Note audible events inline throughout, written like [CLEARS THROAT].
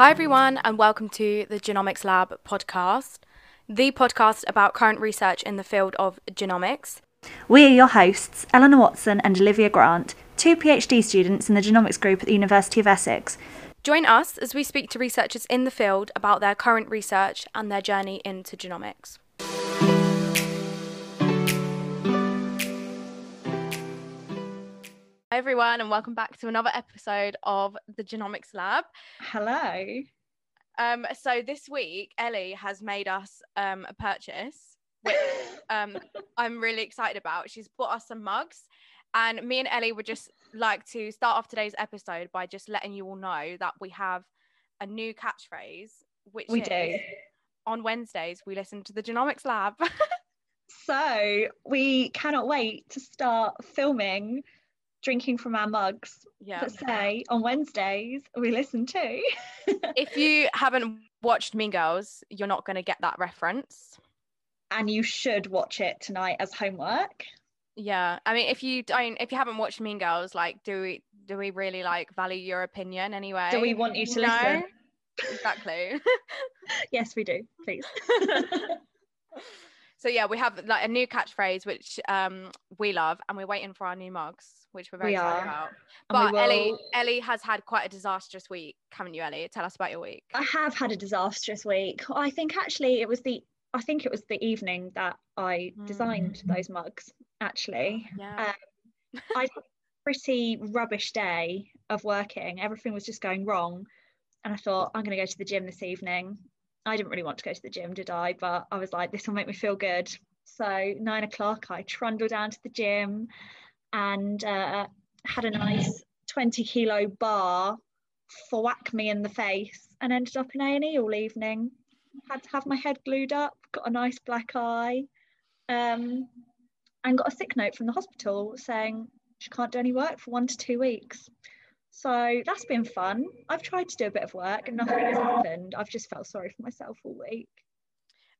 Hi, everyone, and welcome to the Genomics Lab podcast, the podcast about current research in the field of genomics. We are your hosts, Eleanor Watson and Olivia Grant, two PhD students in the genomics group at the University of Essex. Join us as we speak to researchers in the field about their current research and their journey into genomics. Hi, everyone, and welcome back to another episode of the Genomics Lab. Hello. Um, so this week, Ellie has made us um, a purchase, which [LAUGHS] um, I'm really excited about. She's bought us some mugs, and me and Ellie would just like to start off today's episode by just letting you all know that we have a new catchphrase, which We is, do. on Wednesdays we listen to the Genomics Lab. [LAUGHS] So we cannot wait to start filming drinking from our mugs yeah. that say on Wednesdays we listen to. [LAUGHS] If you haven't watched Mean Girls, you're not going to get that reference. and you should watch it tonight as homework. Yeah, I mean, if you don't, if you haven't watched Mean Girls, like, do we do we really like value your opinion anyway? Do we want you to No? listen? Exactly. [LAUGHS] Yes, we do. Please. [LAUGHS] so yeah, we have like a new catchphrase which um we love, and we're waiting for our new mugs, which we're very We excited are. about. And But Ellie, Ellie has had quite a disastrous week, haven't you, Ellie? Tell us about your week. I have had a disastrous week. I think actually it was the I think it was the evening that I designed Mm. those mugs. Actually, Yeah. I had a pretty rubbish day of working. Everything was just going wrong, and I thought I'm going to go to the gym this evening. I didn't really want to go to the gym, did I? But I was like, this will make me feel good. So nine o'clock, I trundled down to the gym, and uh, had a nice 20 kilo bar for whack me in the face and ended up in A&E all evening. Had to have my head glued up, got a nice black eye, um, and got a sick note from the hospital saying she can't do any work for one to two weeks. So that's been fun. I've tried to do a bit of work and nothing has happened. I've just felt sorry for myself all week.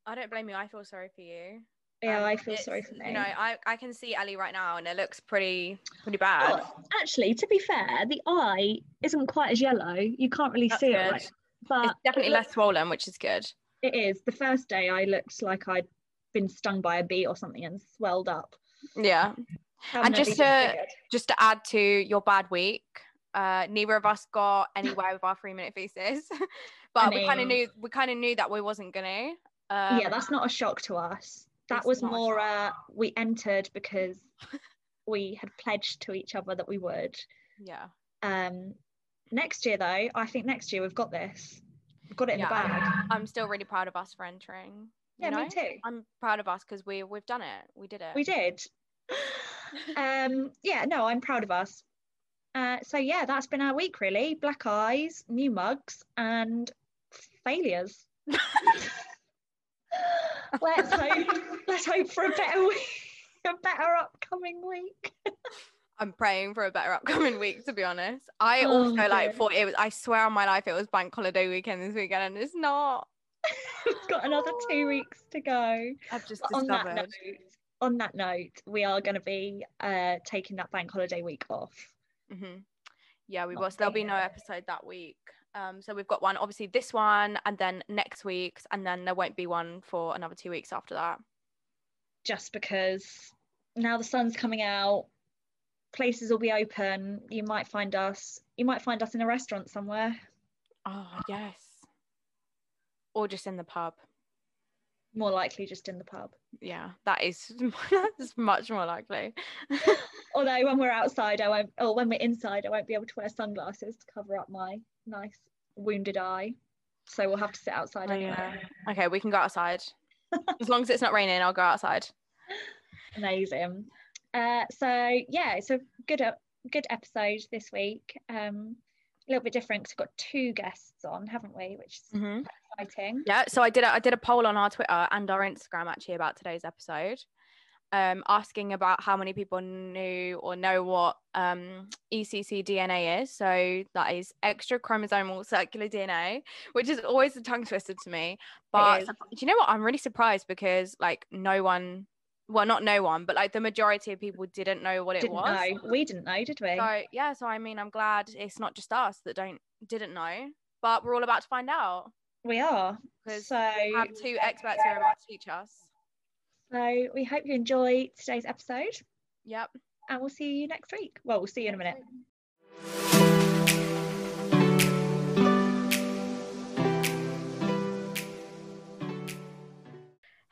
I don't blame you. I feel sorry for you. Yeah, Um, I feel sorry for me. You know, I, I can see Ellie right now, and it looks pretty pretty bad. Oh, actually, to be fair, the eye isn't quite as yellow. You can't really That's see good. it, right? but it's definitely it less swollen, which is good. It is. The first day I looked like I'd been stung by a bee or something and swelled up. Yeah. And just to- Just to add to your bad week, uh, neither of us got anywhere with our three minute thesis, [LAUGHS] but I we kind of knew we kind of knew that we wasn't gonna. Um, yeah, that's not a shock to us. That was more uh, we entered because [LAUGHS] we had pledged to each other that we would. yeah. Um, next year though, I think next year we've got this. We've got it in Yeah, the bag. I'm still really proud of us for entering. you Yeah, know? me too. I'm proud of us because we we've done it. We did it. We did. [LAUGHS] um, yeah, no, I'm proud of us. Uh, so yeah, that's been our week really. Black eyes, new mugs, and failures. [LAUGHS] let's hope. Let's hope for a better week, a better upcoming week. I'm praying for a better upcoming week, to be honest. I Oh, also like thought it was. I swear on my life, it was bank holiday weekend this weekend, and it's not. [LAUGHS] We've got another two weeks to go. I've just But on that note, on that note, we are going to be uh, taking that bank holiday week off. Hmm Yeah, we Not will. So there'll be no episode that week. Um, so we've got one, obviously this one, and then next week's, and then there won't be one for another two weeks after that. just because now the sun's coming out places will be open you might find us you might find us in a restaurant somewhere Oh yes. Or just in the pub. more likely just in the pub Yeah, that is [LAUGHS] that's much more likely. [LAUGHS] although when we're outside i won't or when we're inside i won't be able to wear sunglasses to cover up my nice wounded eye so we'll have to sit outside Oh, anyway. yeah. Okay, we can go outside. [LAUGHS] as long as it's not raining, I'll go outside. amazing uh so yeah it's a good uh, good episode this week um a little bit different because we've got two guests on haven't we which is Mhm. exciting Yeah, so I did a, I did a poll on our Twitter and our Instagram actually about today's episode, um, asking about how many people knew or know what um, ECC DNA is. So that is extra chromosomal circular DNA, which is always a tongue twister to me. But do you know what? I'm really surprised because like no one, well, not no one, but like the majority of people didn't know what it didn't was. know we didn't know did we So yeah, so I mean, I'm glad it's not just us that don't didn't know. but we're all about to find out. We are. So we have two experts here about to teach us. So we hope you enjoy today's episode. Yep. And we'll see you next week. Well, we'll see you in a minute.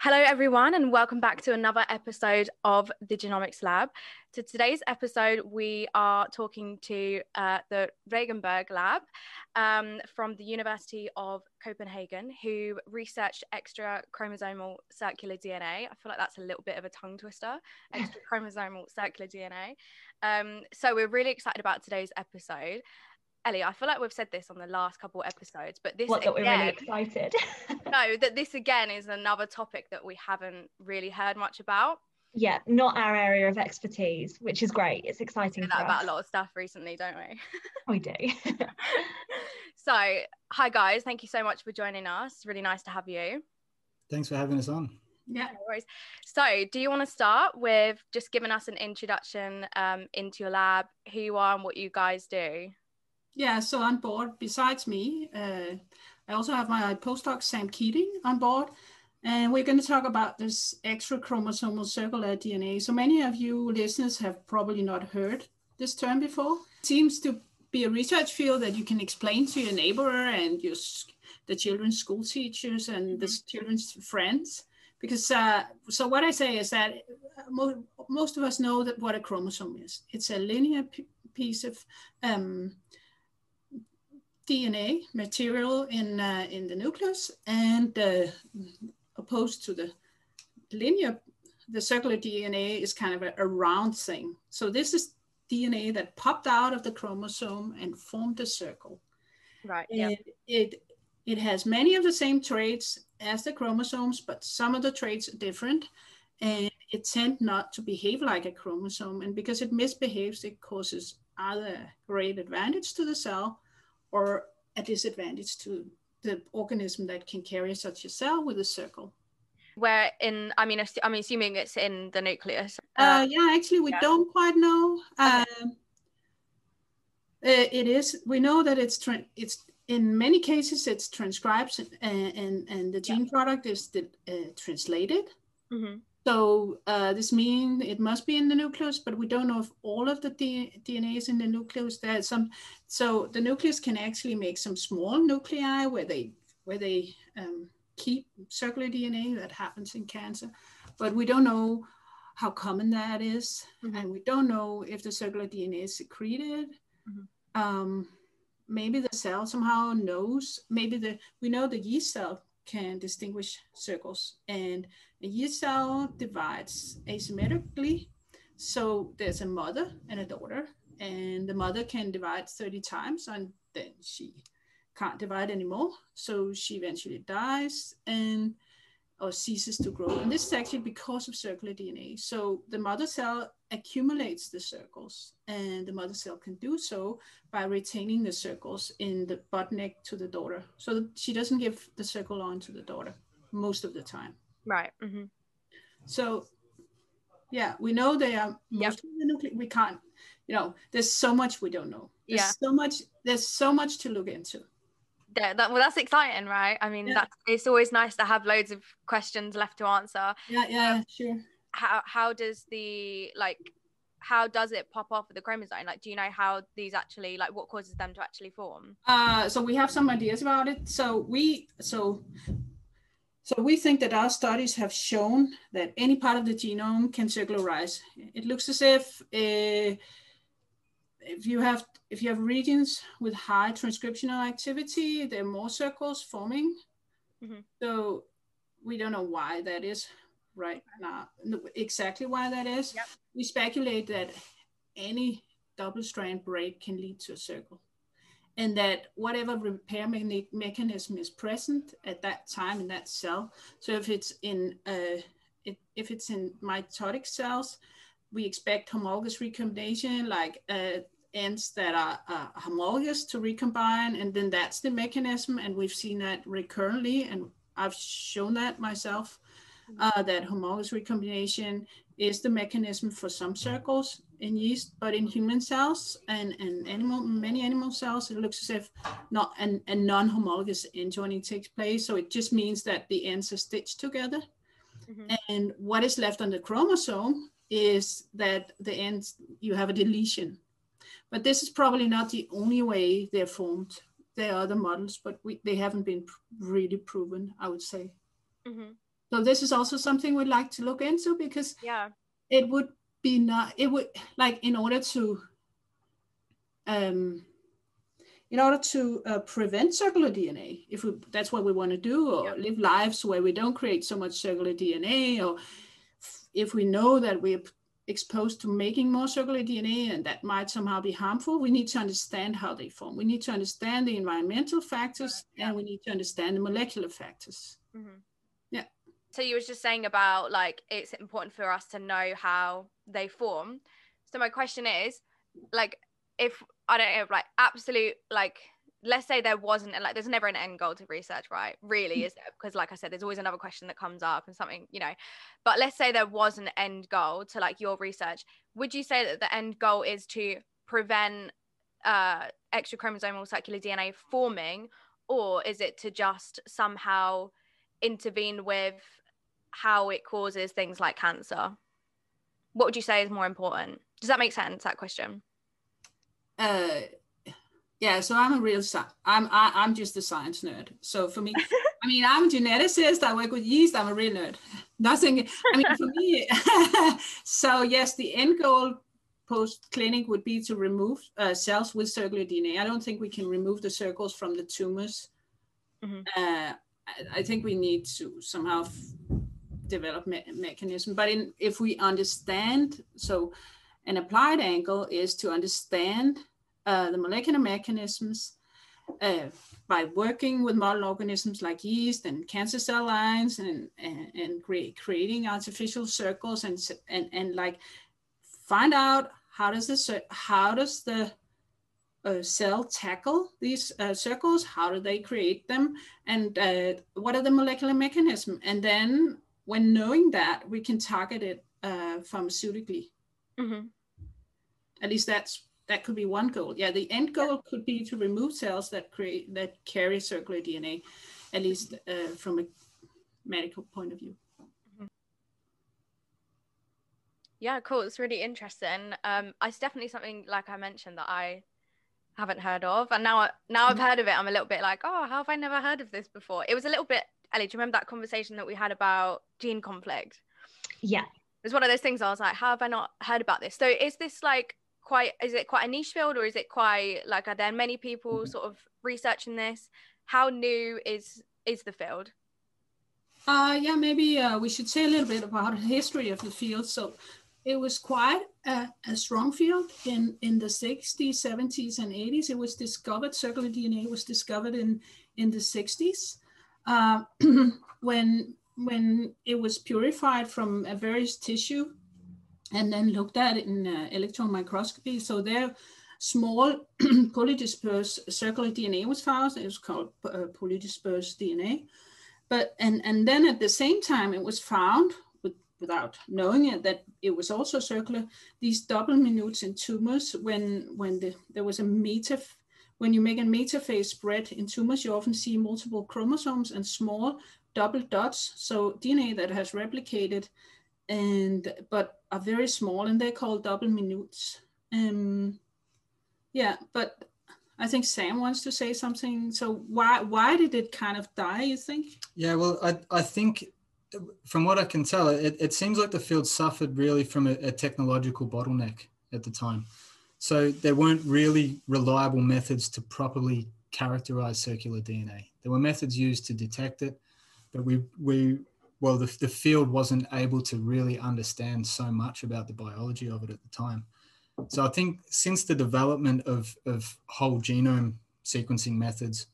Hello, everyone, and welcome back to another episode of the Genomics Lab. To today's episode, we are talking to uh, the Regenberg Lab um, from the University of Copenhagen, who researched extra chromosomal circular DNA. I feel like that's a little bit of a tongue twister [LAUGHS] extra chromosomal circular DNA. Um, so, we're really excited about today's episode. Ellie, I feel like we've said this on the last couple episodes, but this what, again, that we're really excited. [LAUGHS] no, that this again is another topic that we haven't really heard much about. Yeah, not our area of expertise, which is great. It's exciting. We about a lot of stuff recently, don't we? [LAUGHS] we do. [LAUGHS] so, hi guys, thank you so much for joining us. Really nice to have you. Thanks for having us on. Yeah, no worries. So, do you want to start with just giving us an introduction um, into your lab, who you are, and what you guys do? Yeah, so on board, besides me, uh, I also have my postdoc, Sam Keating, on board. And we're going to talk about this extra chromosomal circular DNA. So many of you listeners have probably not heard this term before. It seems to be a research field that you can explain to your neighbor and your the children's school teachers and the mm-hmm. children's friends. Because uh, so what I say is that mo- most of us know that what a chromosome is. It's a linear p- piece of um, DNA material in, uh, in the nucleus and uh, opposed to the linear, the circular DNA is kind of a, a, round thing. So this is DNA that popped out of the chromosome and formed a circle. Right. Yeah. It, it has many of the same traits as the chromosomes, but some of the traits are different. And it tends not to behave like a chromosome. And because it misbehaves, it causes either great advantage to the cell or a disadvantage to the organism that can carry such a cell with a circle. Where in, I mean, I'm assuming it's in the nucleus. Uh, uh, yeah, actually, we yeah. don't quite know. Okay. Um, it is. We know that it's tra- it's in many cases it's transcribed and and, and the gene yeah. product is the, uh, translated. Mm-hmm. So uh, this means it must be in the nucleus, but we don't know if all of the D- DNA is in the nucleus. There's some, so the nucleus can actually make some small nuclei where they where they um, keep circular DNA. That happens in cancer, but we don't know how common that is, mm-hmm. and we don't know if the circular DNA is secreted. Mm-hmm. Um, maybe the cell somehow knows. Maybe the we know the yeast cell can distinguish circles and a yeast cell divides asymmetrically. So there's a mother and a daughter, and the mother can divide 30 times, and then she can't divide anymore. So she eventually dies and or ceases to grow. And this is actually because of circular DNA. So the mother cell accumulates the circles, and the mother cell can do so by retaining the circles in the bud neck to the daughter. So she doesn't give the circle on to the daughter most of the time. Right. Mm-hmm. So, yeah, we know they are yep. nuclear. We can't, you know, there's so much we don't know. There's yeah. so much. There's so much to look into. Yeah, that, well, that's exciting, right? I mean, yeah. that's it's always nice to have loads of questions left to answer. Yeah, yeah, um, sure. How how does the like how does it pop off of the chromosome? Like, do you know how these actually, like, what causes them to actually form? Uh, so we have some ideas about it. So we, so so we think that our studies have shown that any part of the genome can circularize. It looks as if uh, if you have if you have regions with high transcriptional activity, there are more circles forming. Mm-hmm. So we don't know why that is right now, exactly why that is. Yep. We speculate that any double strand break can lead to a circle and that whatever repair me- mechanism is present at that time in that cell. So if it's in uh, it, if it's in mitotic cells, we expect homologous recombination, like uh, ends that are uh, homologous to recombine, and then that's the mechanism. And we've seen that recurrently, and I've shown that myself, uh, that homologous recombination is the mechanism for some circles, in yeast, but in human cells and, and animal many animal cells, it looks as if not an, a non-homologous end joining takes place. So it just means that the ends are stitched together. Mm-hmm. And what is left on the chromosome is that the ends you have a deletion. But this is probably not the only way they're formed. There are other models, but we, they haven't been really proven, I would say. Mm-hmm. So this is also something we'd like to look into because yeah, it would be not it would like in order to um in order to uh, prevent circular DNA, if we, that's what we want to do, or live lives where we don't create so much circular DNA, or if we know that we're exposed to making more circular DNA and that might somehow be harmful, we need to understand how they form. We need to understand the environmental factors and we need to understand the molecular factors. Mm-hmm. So you was just saying about like it's important for us to know how they form. So my question is, like, if I don't know, like absolute like let's say there wasn't like there's never an end goal to research right really mm. is there because like i said there's always another question that comes up and something you know but let's say there was an end goal to like your research would you say that the end goal is to prevent uh extra chromosomal circular dna forming or is it to just somehow intervene with how it causes things like cancer. What would you say is more important? Does that make sense that question? Uh yeah so i'm a real i'm I, am i am just a science nerd. So for me [LAUGHS] i mean i'm a geneticist i work with yeast i'm a real nerd. [LAUGHS] Nothing i mean for me [LAUGHS] so yes the end goal post clinic would be to remove uh, cells with circular dna i don't think we can remove the circles from the tumors. Mm-hmm. uh, I, I, think we need to somehow f- develop me- mechanism but in if we understand so an applied angle is to understand uh, the molecular mechanisms uh, by working with model organisms like yeast and cancer cell lines and, and, and create, creating artificial circles and, and, and like find out how does this, how does the uh, cell tackle these uh, circles? How do they create them? And uh, what are the molecular mechanism? And then when knowing that, we can target it uh, pharmaceutically. Mm-hmm. At least that's that could be one goal. Yeah, the end goal could be to remove cells that create that carry circular DNA, at least uh, from a medical point of view. Mm-hmm. Yeah, cool. It's really interesting. Um, it's definitely something like I mentioned that I haven't heard of, and now now I've mm-hmm. heard of it. I'm a little bit like, oh, how have I never heard of this before? It was a little bit. Ellie, do you remember that conversation that we had about gene conflict? Yeah, it was one of those things. I was like, how have I not heard about this? So is this like quite is it quite a niche field or is it quite like are there many people mm-hmm. sort of researching this how new is is the field uh yeah maybe uh, we should say a little bit about the history of the field so it was quite a, a, strong field in in the 60s 70s and 80s it was discovered circular dna was discovered in in the 60s uh, [CLEARS THROAT] when when it was purified from a various tissue and then looked at in uh, electron microscopy. So there, small [CLEARS THROAT] polydispersed circular DNA was found. It was called uh, polydispersed DNA. But and and then at the same time, it was found with, without knowing it that it was also circular. These double minutes in tumors when when the, there was a meta when you make a metaphase spread in tumors, you often see multiple chromosomes and small double dots. So DNA that has replicated and but are very small and they're called double minutes. Um, yeah, but I think Sam wants to say something. So why why did it kind of die? You think? Yeah, well, I I think from what I can tell, it, it seems like the field suffered really from a, a technological bottleneck at the time. So there weren't really reliable methods to properly characterize circular DNA. There were methods used to detect it, but we we well, the, the field wasn't able to really understand so much about the biology of it at the time. So I think since the development of, of whole genome sequencing methods,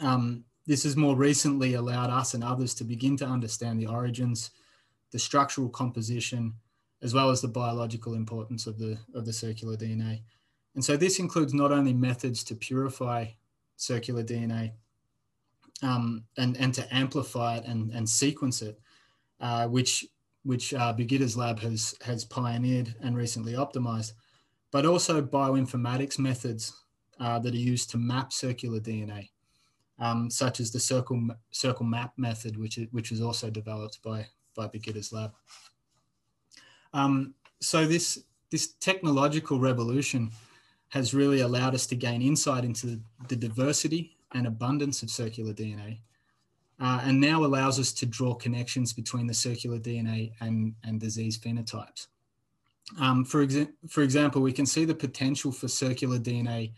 um, this has more recently allowed us and others to begin to understand the origins, the structural composition, as well as the biological importance of the, of the circular DNA. And so this includes not only methods to purify circular DNA, um, and, and to amplify it and, and sequence it, uh, which which uh, lab has, has pioneered and recently optimized, but also bioinformatics methods uh, that are used to map circular DNA, um, such as the circle, circle map method, which is, which was also developed by, by Birgitte's lab. Um, so this, this technological revolution has really allowed us to gain insight into the diversity and abundance of circular DNA, uh, and now allows us to draw connections between the circular DNA and, and disease phenotypes. Um, for, exa for example, we can see the potential for circular DNA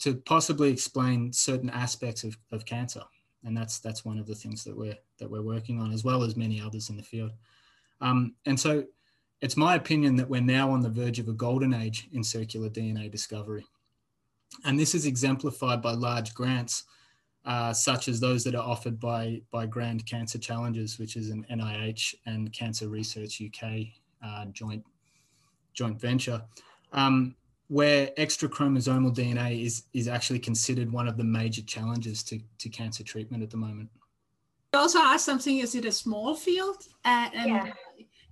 to possibly explain certain aspects of, of cancer. And that's, that's one of the things that we're, that we're working on, as well as many others in the field. Um, and so it's my opinion that we're now on the verge of a golden age in circular DNA discovery. And this is exemplified by large grants, uh, such as those that are offered by, by Grand Cancer Challenges, which is an NIH and Cancer Research UK uh, joint, joint venture, um, where extra chromosomal DNA is, is actually considered one of the major challenges to, to cancer treatment at the moment. You also asked something, is it a small field? Uh, and yeah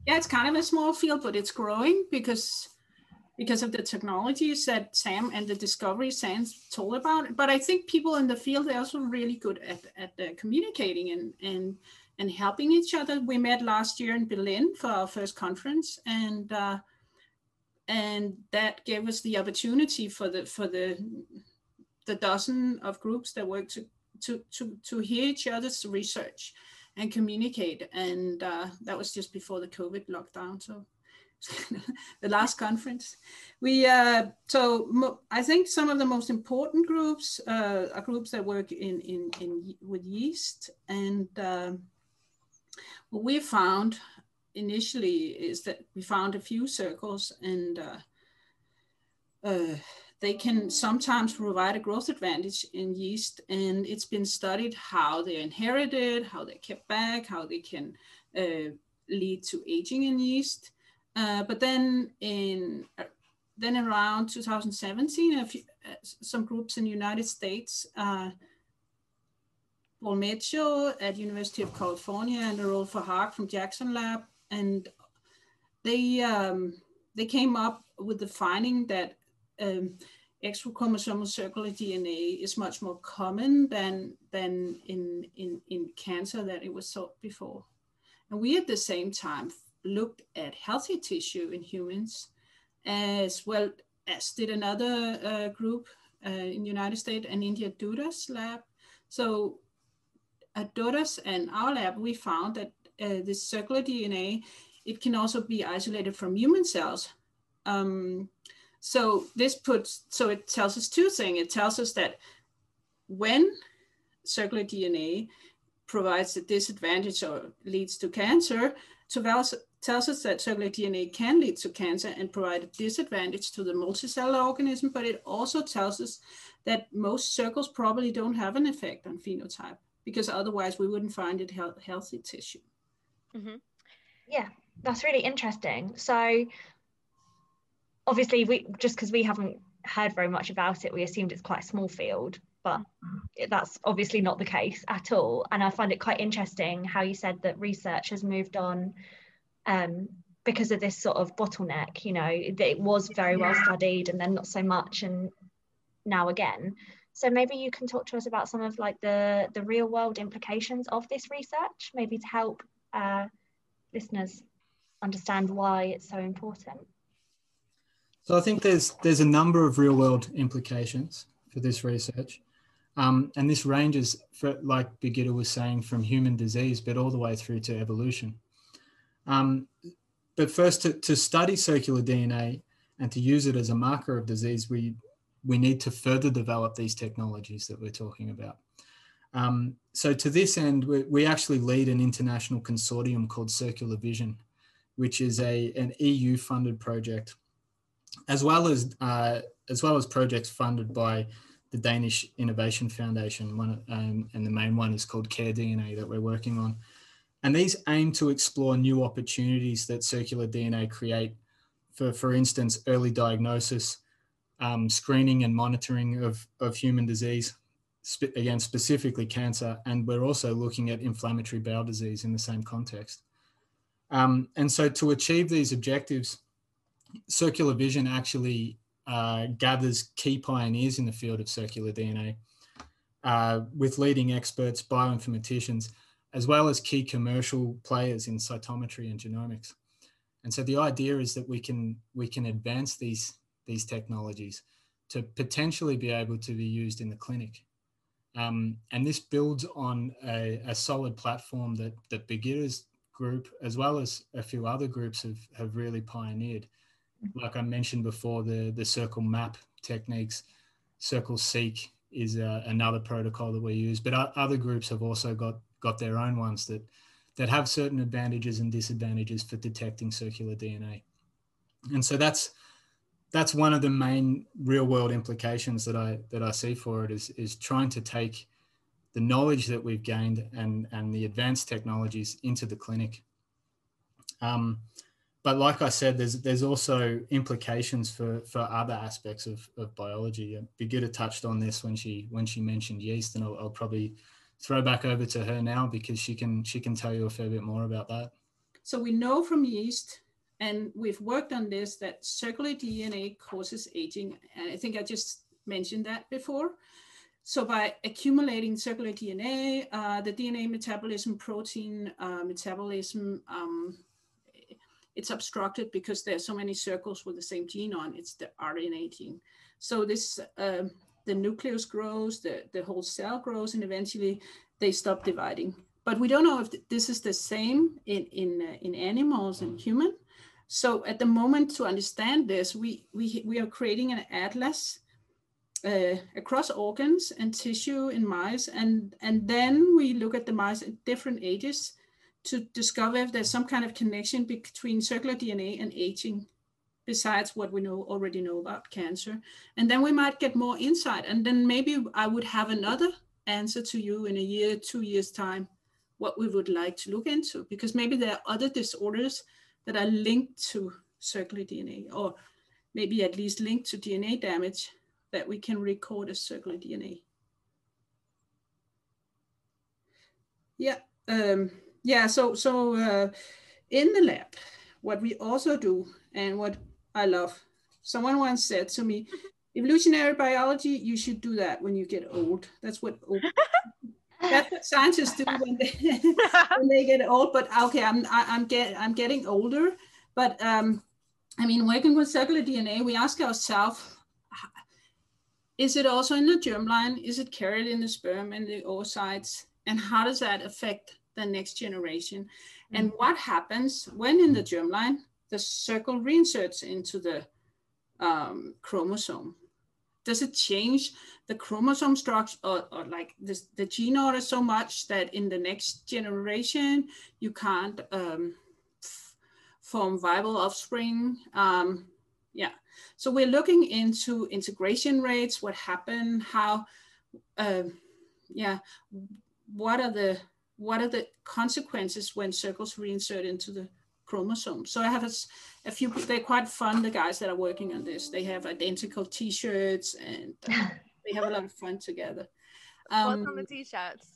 yeah, it's kind of a small field, but it's growing because because of the technologies that Sam and the discovery Sam told about. But I think people in the field are also really good at at uh, communicating and and and helping each other. We met last year in Berlin for our first conference, and uh, and that gave us the opportunity for the for the the dozen of groups that work to to to to hear each other's research and communicate. And uh, that was just before the COVID lockdown. So [LAUGHS] the last conference. We uh, so I think some of the most important groups uh, are groups that work in in, in with yeast, and uh, what we found initially is that we found a few circles, and uh, uh, they can sometimes provide a growth advantage in yeast and it's been studied how they're inherited how they're kept back how they can uh, lead to aging in yeast. Uh, but then in then around 2017 few, uh, some groups in the united states uh, Paul Mischel at University of California and Roel Verhaak from Jackson Lab, and they um, they came up with the finding that um, extra chromosomal circular DNA is much more common than, than in, in, in cancer that it was thought before. And we at the same time looked at healthy tissue in humans as well as did another uh, group uh, in the United States Anindya Dutta's lab. So at Dutta's and our lab, we found that uh, this circular DNA, it can also be isolated from human cells. Um, so this puts, so it tells us two things. It tells us that when circular DNA provides a disadvantage or leads to cancer, tells us that circular DNA can lead to cancer and provide a disadvantage to the multicellular organism, but it also tells us that most circles probably don't have an effect on phenotype because otherwise we wouldn't find it he- healthy tissue. Mm-hmm. Yeah, that's really interesting. So obviously we just because we haven't heard very much about it we assumed it's quite a small field but that's obviously not the case at all. And i find it quite interesting how you said that research has moved on um, because of this sort of bottleneck you know it was very well studied and then not so much and now again. So maybe you can talk to us about some of like the the real world implications of this research maybe to help uh, listeners understand why it's so important so I think there's there's a number of real world implications for this research. Um, and this ranges, for, like Birgitte was saying, from human disease, but all the way through to evolution. Um, but first, to, to study circular DNA and to use it as a marker of disease, we, we need to further develop these technologies that we're talking about. Um, so to this end, we, we actually lead an international consortium called Circular Vision, which is a, an EU funded project as well as uh, as well as projects funded by the Danish Innovation Foundation. One um, and the main one is called Care DNA that we're working on, and these aim to explore new opportunities that circular DNA create for, for instance, early diagnosis, um, screening and monitoring of, of human disease, again, specifically cancer. And we're also looking at inflammatory bowel disease in the same context. Um, and so to achieve these objectives, Circular Vision actually uh, gathers key pioneers in the field of circular DNA uh, with leading experts, bioinformaticians, as well as key commercial players in cytometry and genomics. And so the idea is that we can we can advance these these technologies to potentially be able to be used in the clinic. Um, and this builds on a, a, solid platform that that Birgitte's group, as well as a few other groups, have have really pioneered. Like I mentioned before, the the circle map techniques, Circle-Seq is uh, another protocol that we use, but other groups have also got got their own ones that that have certain advantages and disadvantages for detecting circular DNA. And so that's that's one of the main real world implications that I that I see for it is is trying to take the knowledge that we've gained and and the advanced technologies into the clinic. Um, but like I said, there's there's also implications for for other aspects of, of biology. Birgitte touched on this when she when she mentioned yeast, and I'll, I'll probably throw back over to her now because she can she can tell you a fair bit more about that. So we know from yeast and we've worked on this that circular DNA causes aging. And I think I just mentioned that before. So by accumulating circular DNA, uh, the DNA metabolism, protein uh, metabolism, um, it's obstructed because there are so many circles with the same gene on. It's the RNA gene. So this, uh, the nucleus grows, the, the whole cell grows, and eventually they stop dividing. But we don't know if this is the same in in uh, in animals and human. So at the moment, to understand this, we, we, we are creating an atlas uh, across organs and tissue in mice. And, and then we look at the mice at different ages to discover if there's some kind of connection between circular DNA and aging, besides what we know already know about cancer. And then we might get more insight. And then maybe I would have another answer to you in a year, two years time, what we would like to look into, because maybe there are other disorders that are linked to circular DNA, or maybe at least linked to DNA damage that we can record as circular DNA. Yeah, um, yeah. So so uh, in the lab, what we also do, and what I love, someone once said to me, evolutionary biology, you should do that when you get old. That's what old, [LAUGHS] that's what scientists do when they [LAUGHS] when they get old. But okay, I'm I, am i am get I'm getting older. But um, I mean, working with circular DNA, we ask ourselves: Is it also in the germline? Is it carried in the sperm and the oocytes? And how does that affect the next generation? Mm-hmm. And what happens when in the germline the circle reinserts into the um, chromosome? does it change the chromosome structure or, or like this, the gene order so much that in the next generation you can't um, form viable offspring? Um, yeah, so we're looking into integration rates, what happened, how, uh, yeah, what are the what are the consequences when circles reinsert into the chromosome. So I have a, a, few, they're quite fun, the guys that are working on this. They have identical t-shirts and uh, [LAUGHS] they have a lot of fun together. Um, What's on the t-shirts?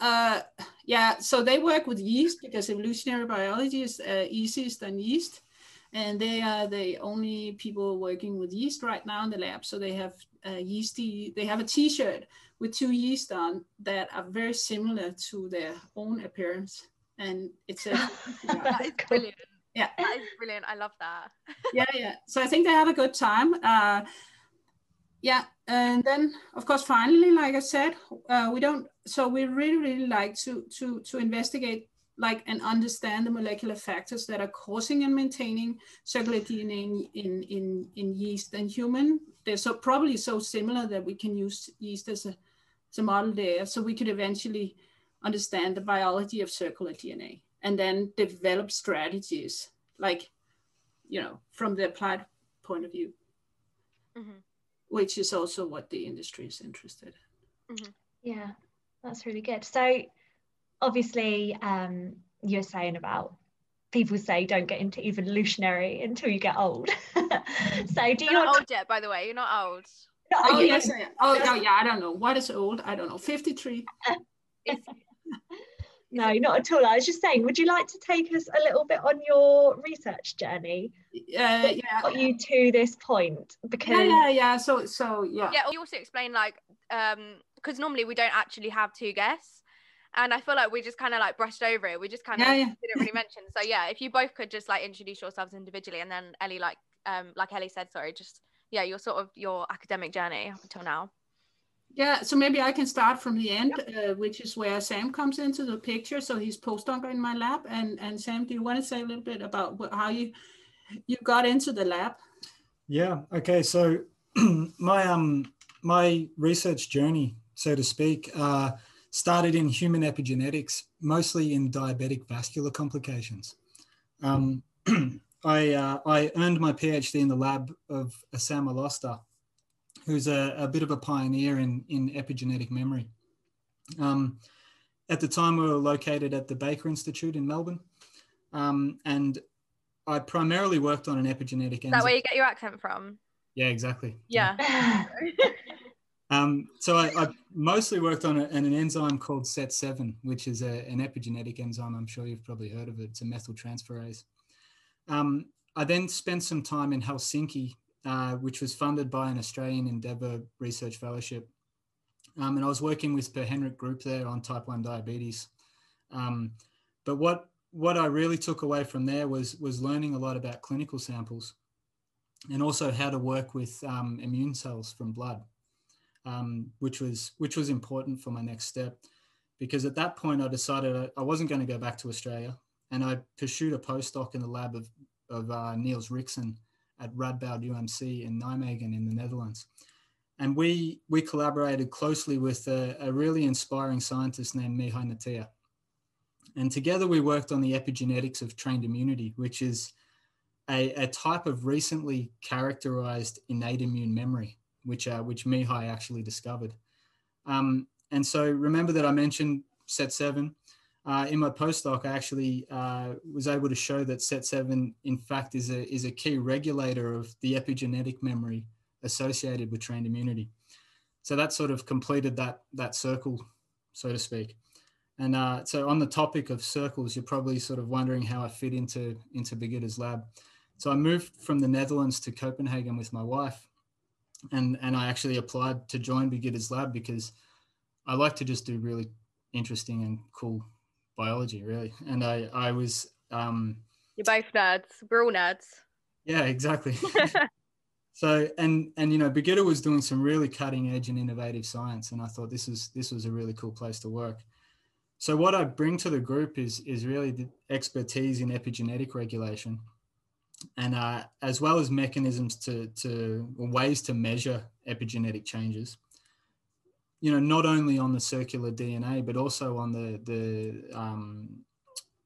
Uh, yeah, so they work with yeast because evolutionary biology is uh, easiest than yeast. And they are the only people working with yeast right now in the lab. So they have a yeasty, they have a t-shirt with two yeast on that are very similar to their own appearance. And it's a [LAUGHS] that is brilliant. Yeah. That is brilliant. I love that. [LAUGHS] Yeah yeah. So i think they have a good time. Uh yeah and then of course finally like i said uh, we don't so we really really like to to to investigate like and understand the molecular factors that are causing and maintaining circular DNA in, in, in, in yeast and human. They're so probably so similar that we can use yeast as a, as a model there. So we could eventually understand the biology of circular DNA and then develop strategies like, you know, from the applied point of view, mm-hmm. which is also what the industry is interested in. Mm-hmm. Yeah, that's really good. So obviously, um, you're saying about people say don't get into evolutionary until you get old. [LAUGHS] so do you're you not old yet, by the way. You're not old. [LAUGHS] Oh, [LAUGHS] yes. Oh, oh, yeah. I don't know. What is old? I don't know. 53. [LAUGHS] No, not at all. I was just saying, would you like to take us a little bit on your research journey? Uh, yeah. Got you to this point because yeah, yeah, yeah. So, so yeah. Yeah. You also explain like, um, because normally we don't actually have two guests, and I feel like we just kind of like brushed over it. We just kind of Yeah, yeah. didn't really mention. So yeah, if you both could just like introduce yourselves individually, and then Ellie, like, um, like Ellie said, sorry, just yeah, your sort of your academic journey up until now. Yeah, so maybe I can start from the end, uh, which is where Sam comes into the picture. So he's postdoc in my lab, and and Sam, do you want to say a little bit about wh- how you you got into the lab? Yeah. Okay. So [CLEARS THROAT] my um my research journey, so to speak, uh, started in human epigenetics, mostly in diabetic vascular complications. Um, [CLEARS THROAT] I uh, I earned my PhD in the lab of Assam El-Osta, who's a, a bit of a pioneer in in epigenetic memory. Um, at the time, we were located at the Baker Institute in Melbourne, um, and I primarily worked on an epigenetic Is that where you get your accent from? yeah, exactly. Yeah. [LAUGHS] Um, so I, I mostly worked on a, an, an enzyme called SET7, which is a, an epigenetic enzyme. I'm sure you've probably heard of it. It's a methyltransferase. Um, I then spent some time in Helsinki, uh, which was funded by an Australian Endeavour Research Fellowship. Um, and I was working with Per-Henrik Groop there on type 1 diabetes. Um, but what, what I really took away from there was, was learning a lot about clinical samples and also how to work with um, immune cells from blood um, which was which was important for my next step because at that point I decided I, I wasn't going to go back to Australia and I pursued a postdoc in the lab of, of uh, Niels Riksen at Radboud UMC in Nijmegen in the Netherlands. And we, we collaborated closely with a, a really inspiring scientist named Mihai Netea. And together we worked on the epigenetics of trained immunity, which is a, a type of recently characterized innate immune memory which uh, which Mihai actually discovered. Um, and so remember that I mentioned SET7. Uh, in my postdoc, I actually uh, was able to show that SET7, in fact, is a, is a key regulator of the epigenetic memory associated with trained immunity. So that sort of completed that, that circle, so to speak. And uh, so on the topic of circles, you're probably sort of wondering how I fit into, into Birgitte's lab. So I moved from the Netherlands to Copenhagen with my wife and and I actually applied to join Birgitte's lab because I like to just do really interesting and cool biology, really. And I I was um, You're both nerds. We're all nerds. yeah exactly. [LAUGHS] [LAUGHS] so and and you know Birgitte was doing some really cutting edge and innovative science, and I thought this is this was a really cool place to work. So what I bring to the group is is really the expertise in epigenetic regulation and uh, as well as mechanisms to, to ways to measure epigenetic changes you know not only on the circular dna but also on the the um,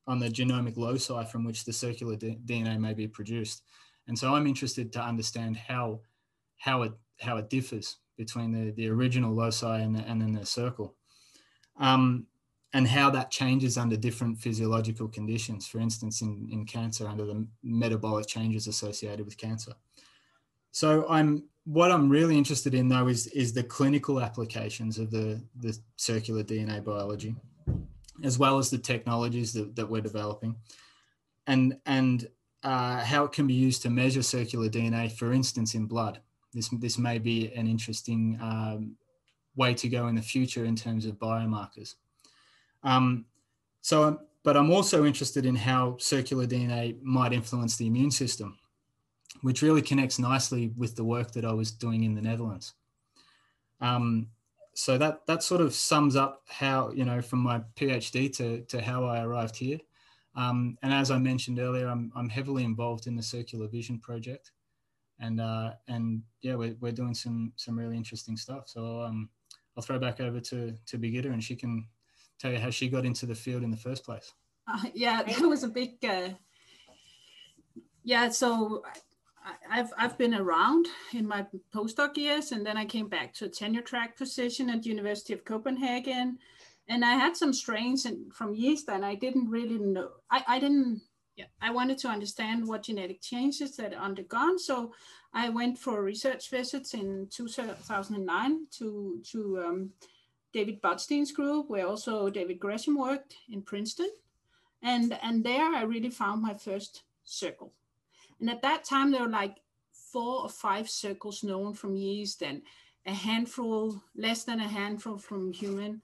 on the genomic loci from which the circular D- dna may be produced and so i'm interested to understand how how it how it differs between the the original loci and, the, and then the circle um, and how that changes under different physiological conditions. For instance, in, in cancer, under the metabolic changes associated with cancer. So I'm what I'm really interested in though is is the clinical applications of the the circular DNA biology, as well as the technologies that, that we're developing, and and uh, how it can be used to measure circular DNA, for instance, in blood. This this may be an interesting um, way to go in the future in terms of biomarkers. Um, so, but I'm also interested in how circular DNA might influence the immune system, which really connects nicely with the work that I was doing in the Netherlands. Um, so that that sort of sums up how you know from my PhD to to how I arrived here. Um, and as I mentioned earlier, I'm I'm heavily involved in the Circular Vision project, and uh, and yeah, we're, we're doing some some really interesting stuff. So um, I'll throw back over to to Birgitte, and she can tell you how she got into the field in the first place. Uh, yeah, that was a big. Uh, yeah, so I've I've been around in my postdoc years, and then I came back to a tenure track position at University of Copenhagen, and I had some strains and, from yeast, and I didn't really know. I, I didn't. Yeah, I wanted to understand what genetic changes that undergone. So I went for research visits in 2009 to to um, David Botstein's group, where also David Gresham worked in Princeton. And, and there I really found my first circle. And at that time, there were like four or five circles known from yeast and a handful, less than a handful from human.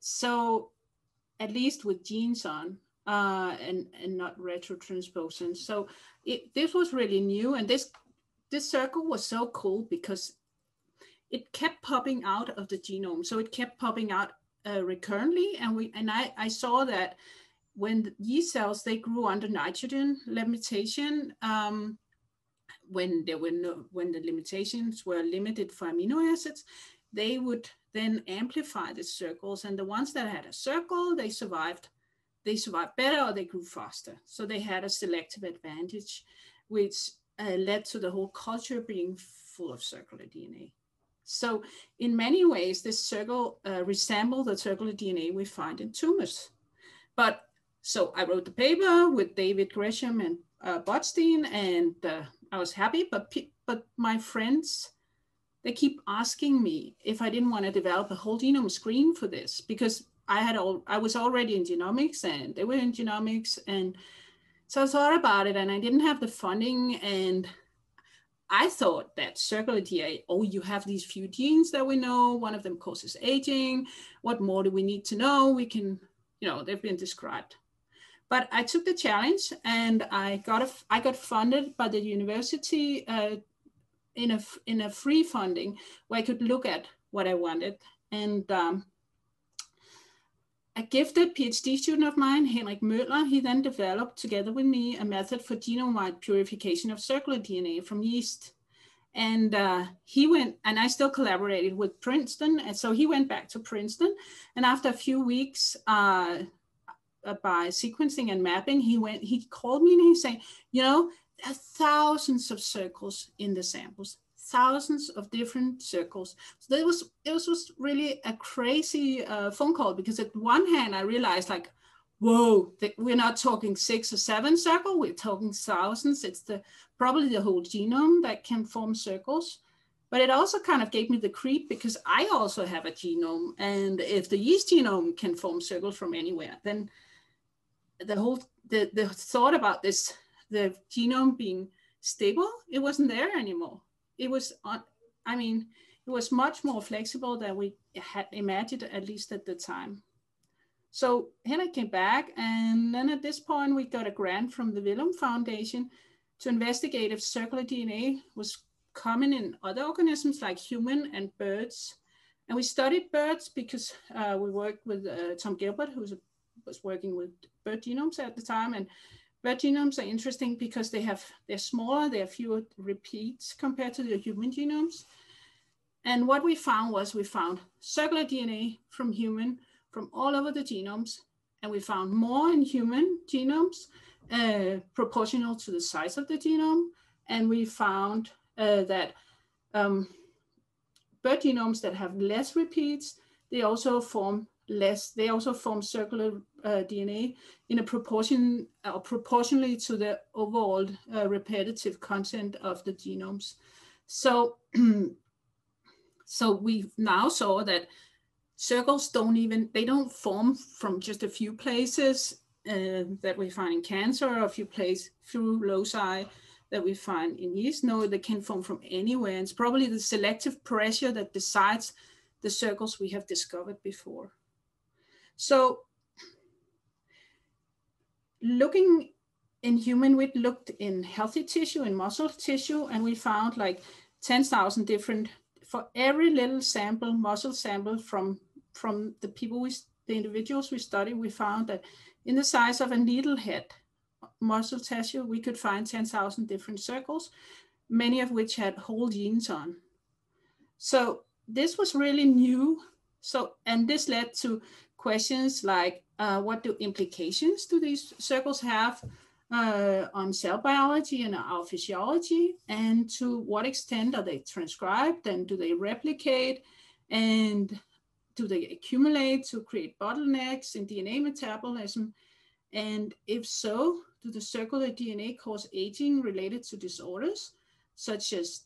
So at least with genes on uh, and, and not retrotransposons. So it, this was really new. And this, this circle was so cool because it kept popping out of the genome. So it kept popping out uh, recurrently. And we and I, I saw that when the yeast cells, they grew under nitrogen limitation, um, when there were no, when the limitations were limited for amino acids, they would then amplify the circles. And the ones that had a circle, they survived, they survived better or they grew faster. So they had a selective advantage, which uh, led to the whole culture being full of circular DNA. So in many ways, this circle uh, resembled the circular DNA we find in tumors. But so I wrote the paper with David Gresham and uh, Botstein, and uh, I was happy. But but my friends, they keep asking me if I didn't want to develop a whole genome screen for this because I had all I was already in genomics and they were in genomics, and so I thought about it, and I didn't have the funding and I thought that circular DNA, oh, you have these few genes that we know, one of them causes aging. What more do we need to know? We can, you know, they've been described. But I took the challenge and I got a, I got funded by the university uh, in a in a free funding where I could look at what I wanted. And um, a gifted PhD student of mine, Henrik Møller, he then developed together with me a method for genome-wide purification of circular DNA from yeast. And uh, he went, and I still collaborated with Princeton. And so he went back to Princeton. And after a few weeks, uh, uh, by sequencing and mapping, he went, he called me and he said, you know, there are thousands of circles in the samples, thousands of different circles. So it was it was just really a crazy uh, phone call because at one hand I realized like, whoa, we're not talking six or seven circle, we're talking thousands. It's the probably the whole genome that can form circles. But it also kind of gave me the creep because I also have a genome, and if the yeast genome can form circles from anywhere, then the whole the, the thought about this the genome being stable it wasn't there anymore it was on, I mean, it was much more flexible than we had imagined, at least at the time. So Henrik came back, and then at this point, we got a grant from the Villum Foundation to investigate if circular DNA was common in other organisms like human and birds. And we studied birds because uh, we worked with uh, Tom Gilbert, who was working with bird genomes at the time, and bird genomes are interesting because they have they're smaller, they have fewer repeats compared to the human genomes. And what we found was we found circular DNA from human from all over the genomes, and we found more in human genomes uh, proportional to the size of the genome. And we found uh, that um, bird genomes that have less repeats, they also form less, they also form circular uh, DNA in a proportion or uh, proportionally to the overall uh, repetitive content of the genomes. So, [CLEARS THROAT] so we now saw that circles don't even, they don't form from just a few places uh, that we find in cancer or a few places, few loci that we find in yeast. No, they can form from anywhere. And it's probably the selective pressure that decides the circles we have discovered before. So looking in human, we looked in healthy tissue and muscle tissue, and we found like 10,000 different, for every little sample, muscle sample from, from the people we, the individuals we studied, we found that in the size of a needle head muscle tissue, we could find 10,000 different circles, many of which had whole genes on. So this was really new. So, and this led to questions like uh, what do implications do these circles have uh, on cell biology and our physiology and to what extent are they transcribed and do they replicate and do they accumulate to create bottlenecks in DNA metabolism? And if so, do the circular DNA cause aging related to disorders such as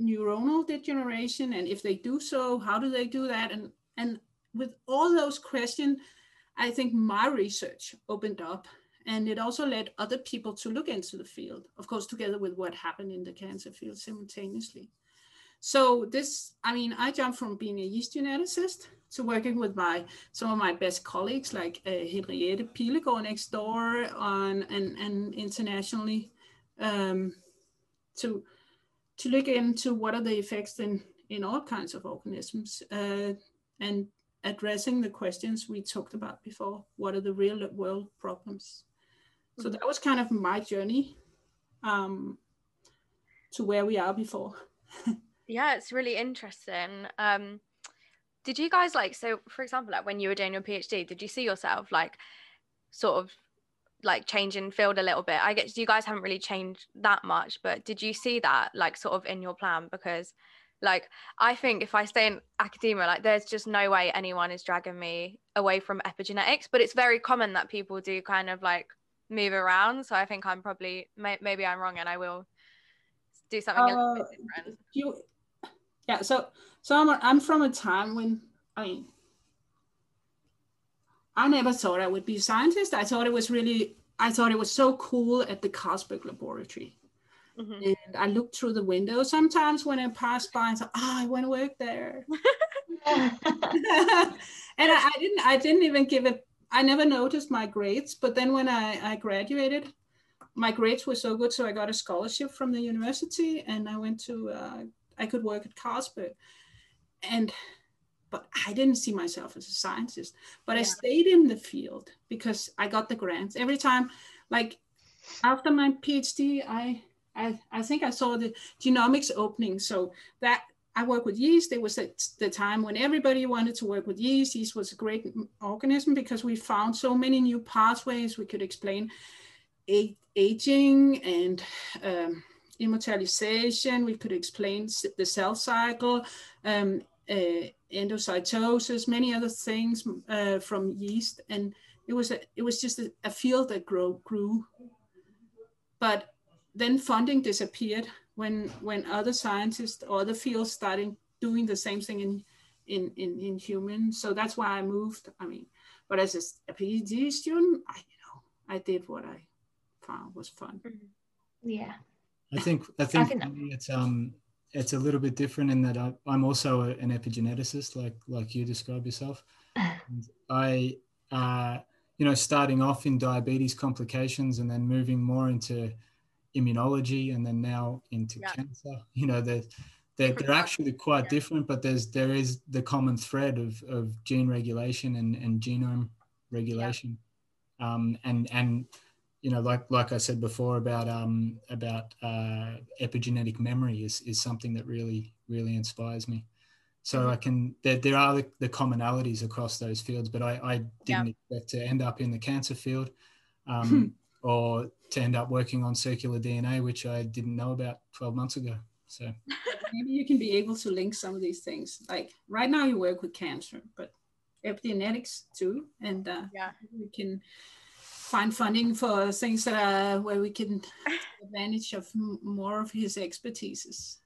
neuronal degeneration? And if they do so, how do they do that? And and with all those questions, I think my research opened up and it also led other people to look into the field, of course, together with what happened in the cancer field simultaneously. So this, I mean, I jumped from being a yeast geneticist to working with my some of my best colleagues like uh, Henriette Pilegaard next door on and and internationally um, to to look into what are the effects in in all kinds of organisms uh, and addressing the questions we talked about before. What are the real world problems? So that was kind of my journey um, to where we are before. [LAUGHS] yeah, it's really interesting. Um, did you guys like so for example like when you were doing your phd did you see yourself like sort of like changing field a little bit i guess you guys haven't really changed that much but did you see that like sort of in your plan because like i think if i stay in academia like there's just no way anyone is dragging me away from epigenetics but it's very common that people do kind of like move around so i think i'm probably may- maybe i'm wrong and i will do something uh, different you yeah so so I'm, I'm from a time when, I mean, I never thought I would be a scientist. I thought it was really, I thought it was so cool at the Carlsberg laboratory. Mm-hmm. And I looked through the window sometimes when I passed by and thought, oh, I want to work there. [LAUGHS] [LAUGHS] and I, I, didn't, I didn't even give it, I never noticed my grades. But then when I, I graduated, my grades were so good. So I got a scholarship from the university and I went to, uh, I could work at Carlsberg and but I didn't see myself as a scientist. But yeah. I stayed in the field because I got the grants every time. Like after my PhD, I I, I think I saw the genomics opening. So that I work with yeast. It was at the time when everybody wanted to work with yeast. Yeast was a great organism because we found so many new pathways. We could explain aging and um, immortalization. We could explain the cell cycle. Um, uh, endocytosis, many other things uh, from yeast, and it was a, it was just a, a field that grow, grew. But then funding disappeared when when other scientists or other fields started doing the same thing in in in, in humans. So that's why I moved. I mean, but as a, a PhD student, I you know I did what I found was fun. Yeah. I think I think, I it's um it's a little bit different in that I, am also a, an epigeneticist, like like you describe yourself. [LAUGHS] And I, uh, you know, starting off in diabetes complications and then moving more into immunology and then now into yeah. cancer. [LAUGHS] You know, they're, they're, they're actually quite yeah. different, but there's there is the common thread of, of gene regulation and, and genome regulation. Yeah. Um, and and you know, like like I said before about um, about uh, epigenetic memory is is something that really really inspires me. So mm-hmm. I can there, there are the, the, commonalities across those fields, but I, I didn't expect to end up in the cancer field, [LAUGHS] um, or to end up working on circular DNA, which I didn't know about 12 months ago. So [LAUGHS] maybe you can be able to link some of these things. Like right now, you work with cancer, but epigenetics too, and uh, yeah, we can find funding for things that are where we can take advantage of more of his expertises.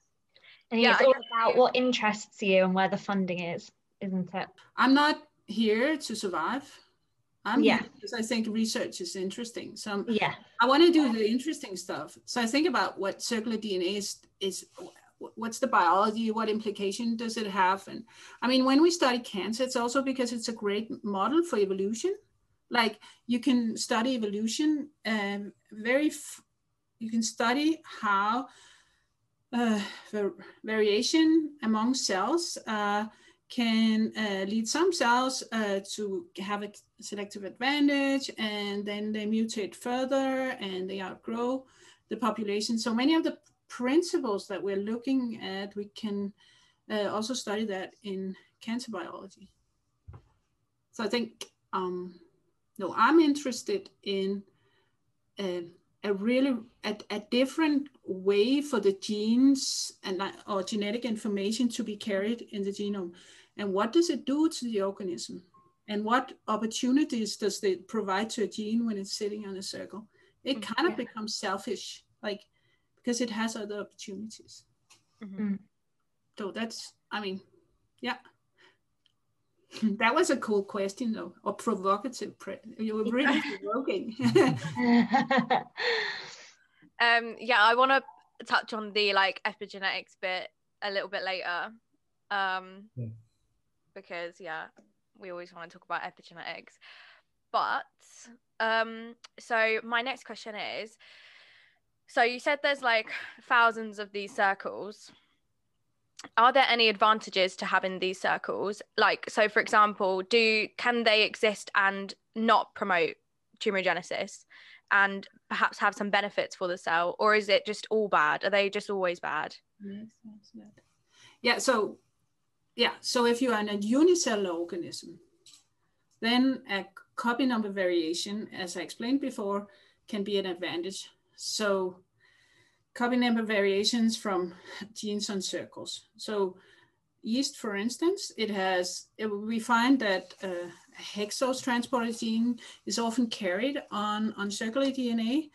And yeah, it's all about what interests you and where the funding is, isn't it? I'm not here to survive. I'm yeah. because I think research is interesting. So I'm, yeah, I want to do the interesting stuff. So I think about what circular DNA is is what's the biology what implication does it have and i mean when we study cancer it's also because it's a great model for evolution like you can study evolution and very you can study how uh, variation among cells uh, can uh, lead some cells uh, to have a selective advantage and then they mutate further and they outgrow the population. So many of the principles that we're looking at, we can uh, also study that in cancer biology. So I think um, no, I'm interested in a, a really a, a, different way for the genes and or genetic information to be carried in the genome. And what does it do to the organism? And what opportunities does it provide to a gene when it's sitting on a circle? It mm, kind of yeah. becomes selfish, like because it has other opportunities. Mm-hmm. So that's, I mean, yeah. [LAUGHS] That was a cool question, though, or provocative. You were really provoking. [LAUGHS] [LAUGHS] um, yeah, I want to touch on the like epigenetics bit a little bit later, um, yeah. Because yeah, we always want to talk about epigenetics. But um, so my next question is, so you said there's like thousands of these circles. Are there any advantages to having these circles? Like so for example do can they exist and not promote tumorigenesis and perhaps have some benefits for the cell or is it just all bad? Are they just always bad? Yeah so yeah so if you are in a unicellular organism then a copy number variation as i explained before can be an advantage so copy number variations from genes on circles. So yeast, for instance, it has, it, we find that uh, hexose transporter gene is often carried on, on circular DNA.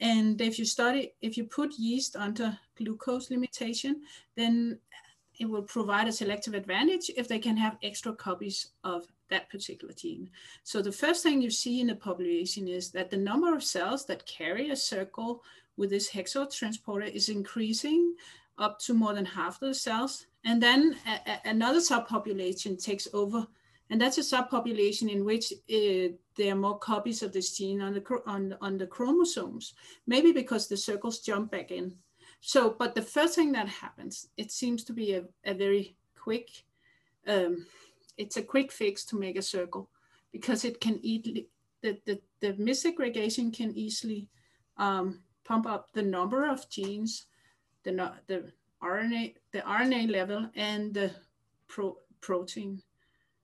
And if you study, if you put yeast under glucose limitation, then it will provide a selective advantage if they can have extra copies of that particular gene. So the first thing you see in the population is that the number of cells that carry a circle with this hexose transporter is increasing up to more than half of the cells. And then a, a, another subpopulation takes over. And that's a subpopulation in which uh, there are more copies of this gene on the, on, on the chromosomes, maybe because the circles jump back in. So, but the first thing that happens, it seems to be a, a very quick, um, it's a quick fix to make a circle because it can easily, the, the, the missegregation can easily um, pump up the number of genes, the, the RNA, the RNA level and the pro, protein.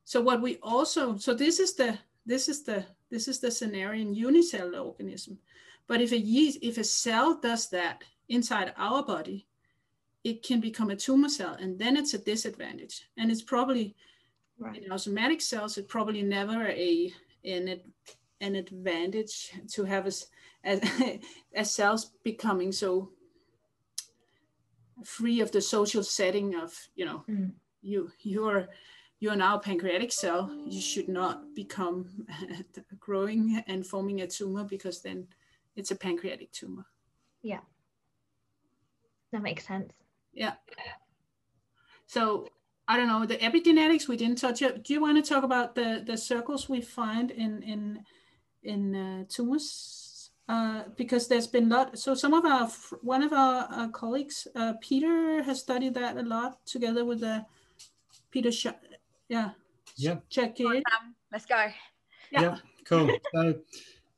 So what we also, so this is the, this is the, this is the scenario in unicellular organism. But if a yeast, if a cell does that inside our body, it can become a tumor cell and then it's a disadvantage. And it's probably, right. in our somatic cells, it's probably never a, an, an advantage to have as, [LAUGHS] as cells becoming so free of the social setting of you know mm. you you're you're now a pancreatic cell you should not become [LAUGHS] growing and forming a tumor because then it's a pancreatic tumor yeah that makes sense yeah so i don't know the epigenetics we didn't touch it do you want to talk about the the circles we find in in in uh, tumors uh, because there's been a lot. So some of our, one of our, our colleagues, uh, Peter has studied that a lot together with the Peter, Sh- yeah. Yeah. Check it. Let's go. Yeah. yeah cool. So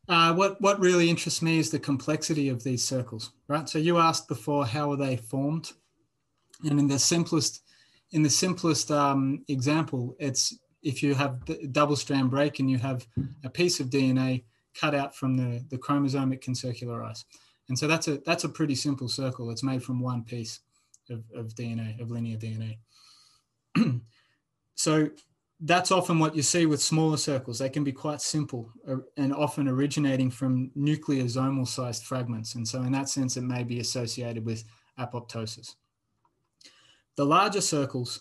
uh, what, what really interests me is the complexity of these circles, right? So you asked before, how are they formed? And in the simplest, in the simplest um, example, it's if you have the double strand break and you have a piece of DNA cut out from the, the chromosome it can circularize. And so that's a that's a pretty simple circle. It's made from one piece of, of DNA, of linear DNA. [CLEARS THROAT] so that's often what you see with smaller circles. They can be quite simple uh, and often originating from nucleosomal sized fragments. And so in that sense, it may be associated with apoptosis. The larger circles,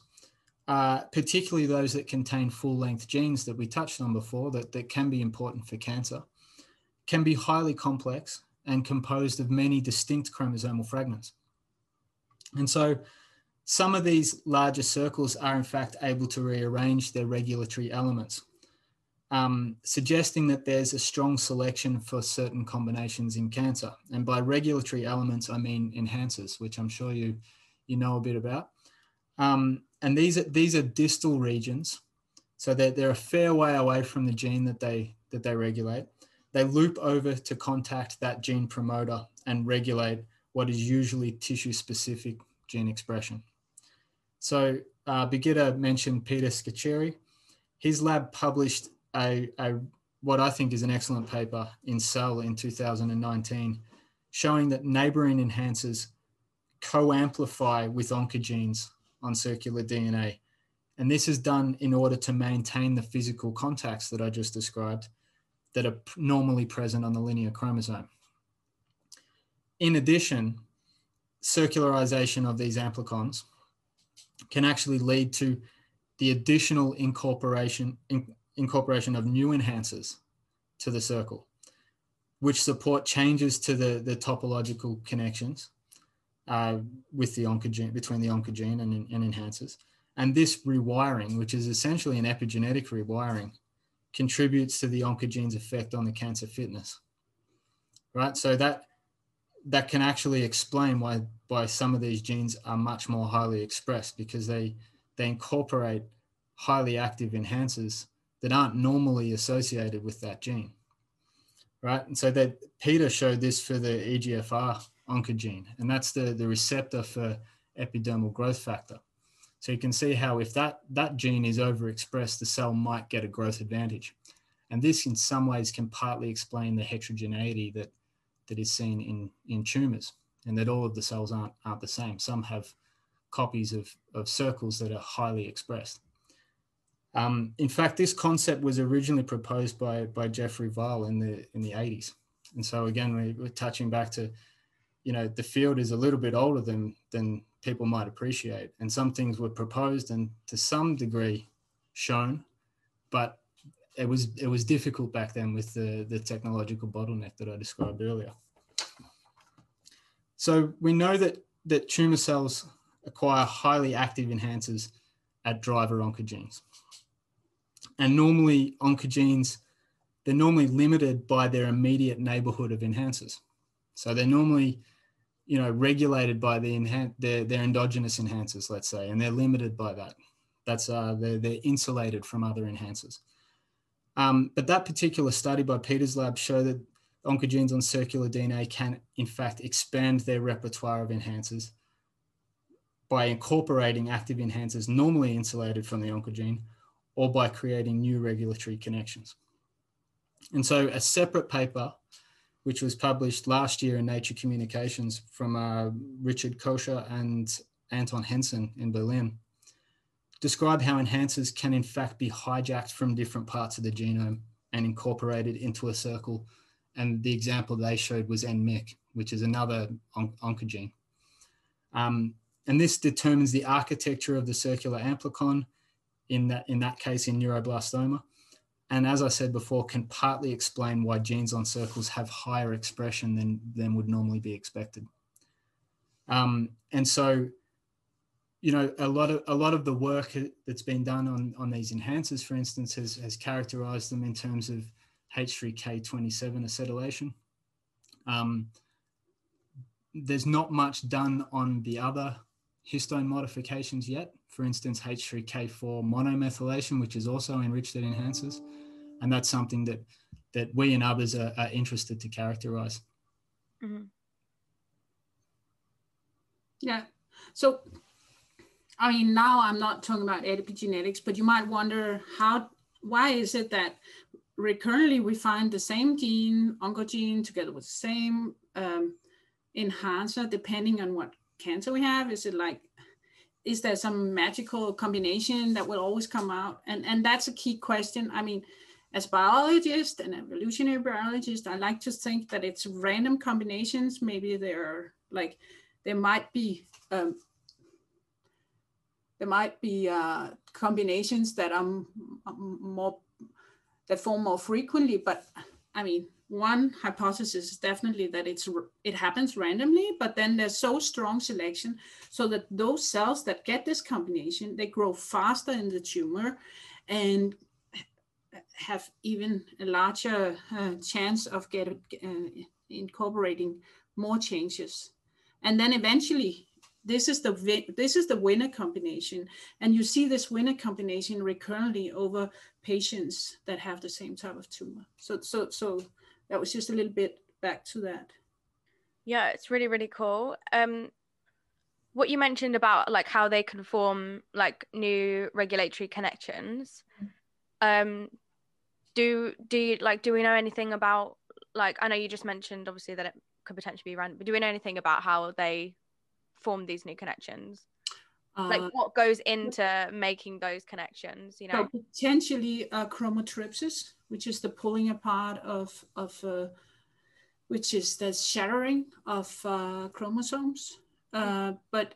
uh, particularly those that contain full length genes that we touched on before that, that can be important for cancer, can be highly complex and composed of many distinct chromosomal fragments. And so some of these larger circles are in fact able to rearrange their regulatory elements, um, suggesting that there's a strong selection for certain combinations in cancer. And by regulatory elements, I mean enhancers, which I'm sure you, you know a bit about. Um, and these are, these are distal regions, so they're, they're a fair way away from the gene that they, that they regulate they loop over to contact that gene promoter and regulate what is usually tissue specific gene expression. So uh, mentioned Peter Scacheri. His lab published a, a, what I think is an excellent paper in Cell in 2019, showing that neighboring enhancers co-amplify with oncogenes on circular DNA. And this is done in order to maintain the physical contacts that I just described that are normally present on the linear chromosome. In addition, circularization of these amplicons can actually lead to the additional incorporation in, incorporation of new enhancers to the circle, which support changes to the, the topological connections uh, with the oncogene between the oncogene and, and enhancers. And this rewiring, which is essentially an epigenetic rewiring, contributes to the oncogene's effect on the cancer fitness. Right. So that that can actually explain why why some of these genes are much more highly expressed because they they incorporate highly active enhancers that aren't normally associated with that gene. Right. And so that Peter showed this for the EGFR oncogene, and that's the, the receptor for epidermal growth factor. So you can see how if that, that gene is overexpressed, the cell might get a growth advantage. And this in some ways can partly explain the heterogeneity that, that is seen in, in tumors and that all of the cells aren't, aren't the same. Some have copies of, of circles that are highly expressed. Um, in fact, this concept was originally proposed by, by Geoffrey Wahl in the, in the 80s. And so again, we, we're touching back to, you know, the field is a little bit older than, than people might appreciate. And some things were proposed and to some degree shown, but it was it was difficult back then with the, the technological bottleneck that I described earlier. So we know that that tumor cells acquire highly active enhancers at driver oncogenes. And normally oncogenes, they're normally limited by their immediate neighborhood of enhancers. So they're normally you know, regulated by the enhan- their, their endogenous enhancers, let's say, and they're limited by that. That's uh, they're, they're insulated from other enhancers. Um, but that particular study by Peter's lab showed that oncogenes on circular DNA can, in fact, expand their repertoire of enhancers by incorporating active enhancers normally insulated from the oncogene or by creating new regulatory connections. And so a separate paper which was published last year in Nature Communications from uh, Richard Koche and Anton Henssen in Berlin, describe how enhancers can in fact be hijacked from different parts of the genome and incorporated into a circle. And the example they showed was NMYC, which is another on oncogene. Um, and this determines the architecture of the circular amplicon, in that, in that case in neuroblastoma, and as I said before, can partly explain why genes on circles have higher expression than, than would normally be expected. Um, and so, you know, a lot of a lot of the work that's been done on, on these enhancers, for instance, has, has characterized them in terms of H3K27 acetylation. Um, there's not much done on the other histone modifications yet. For instance, H3K4 monomethylation, which is also enriched at enhancers. And that's something that, that we and others are, are interested to characterize. Mm-hmm. Yeah. So, I mean, now I'm not talking about epigenetics, but you might wonder how, why is it that recurrently we find the same gene, oncogene, together with the same um, enhancer, depending on what cancer we have? Is it like, is there some magical combination that will always come out? And and that's a key question. I mean, as biologist and evolutionary biologist, I like to think that it's random combinations. Maybe there are like there might be um, there might be uh, combinations that are more that form more frequently, but I mean, one hypothesis is definitely that it's it happens randomly, but then there's so strong selection so that those cells that get this combination they grow faster in the tumor and have even a larger uh, chance of getting uh, incorporating more changes, and then eventually this is the this is the winner combination. And you see this winner combination recurrently over patients that have the same type of tumor. So so so that was just a little bit back to that. Yeah it's really really cool. Um what you mentioned about like how they can form like new regulatory connections um do do you like do we know anything about like i know you just mentioned obviously that it could potentially be random but do we know anything about how they form these new connections? Uh, like what goes into making those connections you know? so potentially uh, chromothripsis which is the pulling apart of of uh, which is the shattering of uh, chromosomes. Uh, but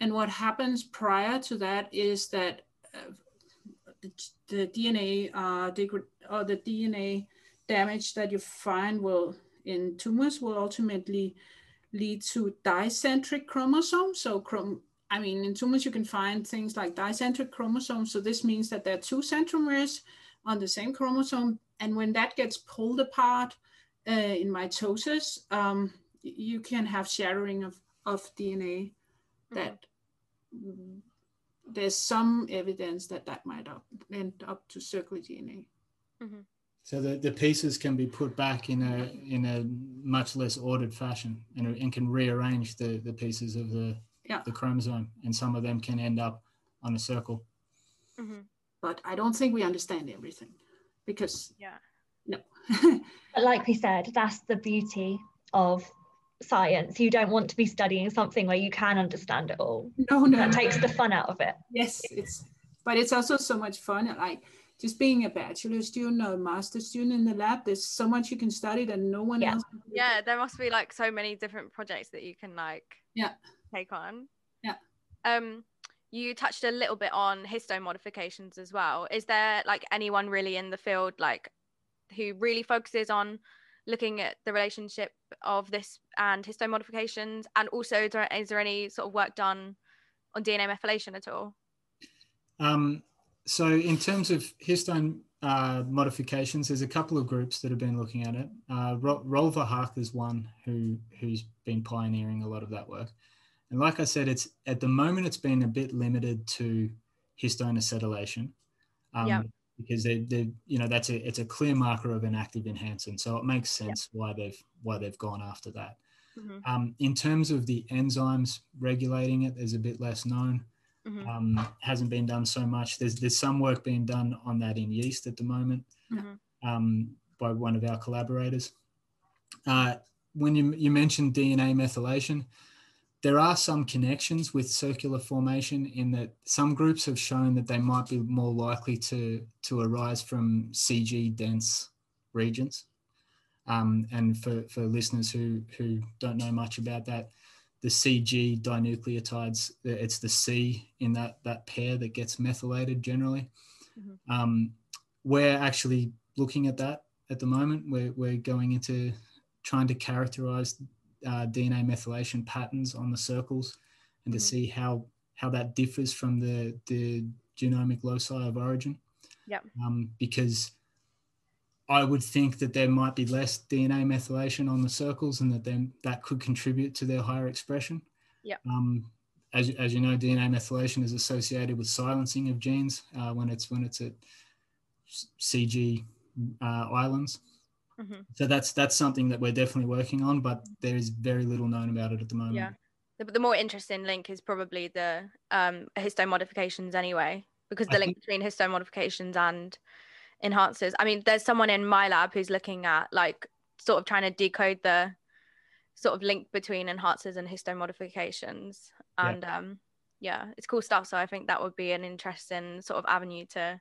and what happens prior to that is that uh, the, the, DNA uh, or the DNA damage that you find will in tumors will ultimately lead to dicentric chromosomes. So chrom I mean, in tumors, you can find things like dicentric chromosomes. So this means that there are two centromeres on the same chromosome. And when that gets pulled apart uh, in mitosis, um, you can have shattering of, of DNA that mm-hmm. there's some evidence that that might up, end up to circular DNA. Mm-hmm. So the, the pieces can be put back in a in a much less ordered fashion and, and can rearrange the, the pieces of the yeah. the chromosome, and some of them can end up on a circle. Mm-hmm. But I don't think we understand everything because yeah, no. [LAUGHS] but like we said, that's the beauty of science. You don't want to be studying something where you can understand it all. No, no, that takes the fun out of it. Yes, it's but it's also so much fun. Like just being a bachelor student or a master student in the lab, there's so much you can study that no one yeah. else. Yeah, there must be like so many different projects that you can like yeah take on. Yeah. Um, you touched a little bit on histone modifications as well. Is there like anyone really in the field like who really focuses on looking at the relationship of this and histone modifications? And also, is there, is there any sort of work done on DNA methylation at all? Um, so, in terms of histone uh, modifications, there's a couple of groups that have been looking at it. Uh, Roel Verhaak is one who who's been pioneering a lot of that work. And like I said, it's at the moment it's been a bit limited to histone acetylation. Um, yeah. Because they, they, you know, that's a it's a clear marker of an active enhancement, so it makes sense yeah. why they've why they've gone after that. Mm-hmm. Um, in terms of the enzymes regulating it, there's a bit less known. Mm-hmm. Um, hasn't been done so much. There's there's some work being done on that in yeast at the moment mm-hmm. um, by one of our collaborators. Uh, when you you mentioned DNA methylation, there are some connections with circular formation in that some groups have shown that they might be more likely to, to arise from CG dense regions. Um, and for, for listeners who, who don't know much about that, the CG dinucleotides, it's the C in that, that pair that gets methylated generally. Mm-hmm. Um, we're actually looking at that at the moment. We're, we're going into trying to characterize uh, DNA methylation patterns on the circles and to mm-hmm. see how how that differs from the the genomic loci of origin. Yeah. Um, because I would think that there might be less DNA methylation on the circles, and that then that could contribute to their higher expression. Yeah. Um, as, as you know, DNA methylation is associated with silencing of genes uh, when it's when it's at CG uh, islands. Mm-hmm. So that's that's something that we're definitely working on, but there is very little known about it at the moment. Yeah, the, the more interesting link is probably the um, histone modifications anyway, because the I link think... between histone modifications and enhancers. I mean, there's someone in my lab who's looking at like sort of trying to decode the sort of link between enhancers and histone modifications, and yeah. um, yeah, it's cool stuff. So I think that would be an interesting sort of avenue to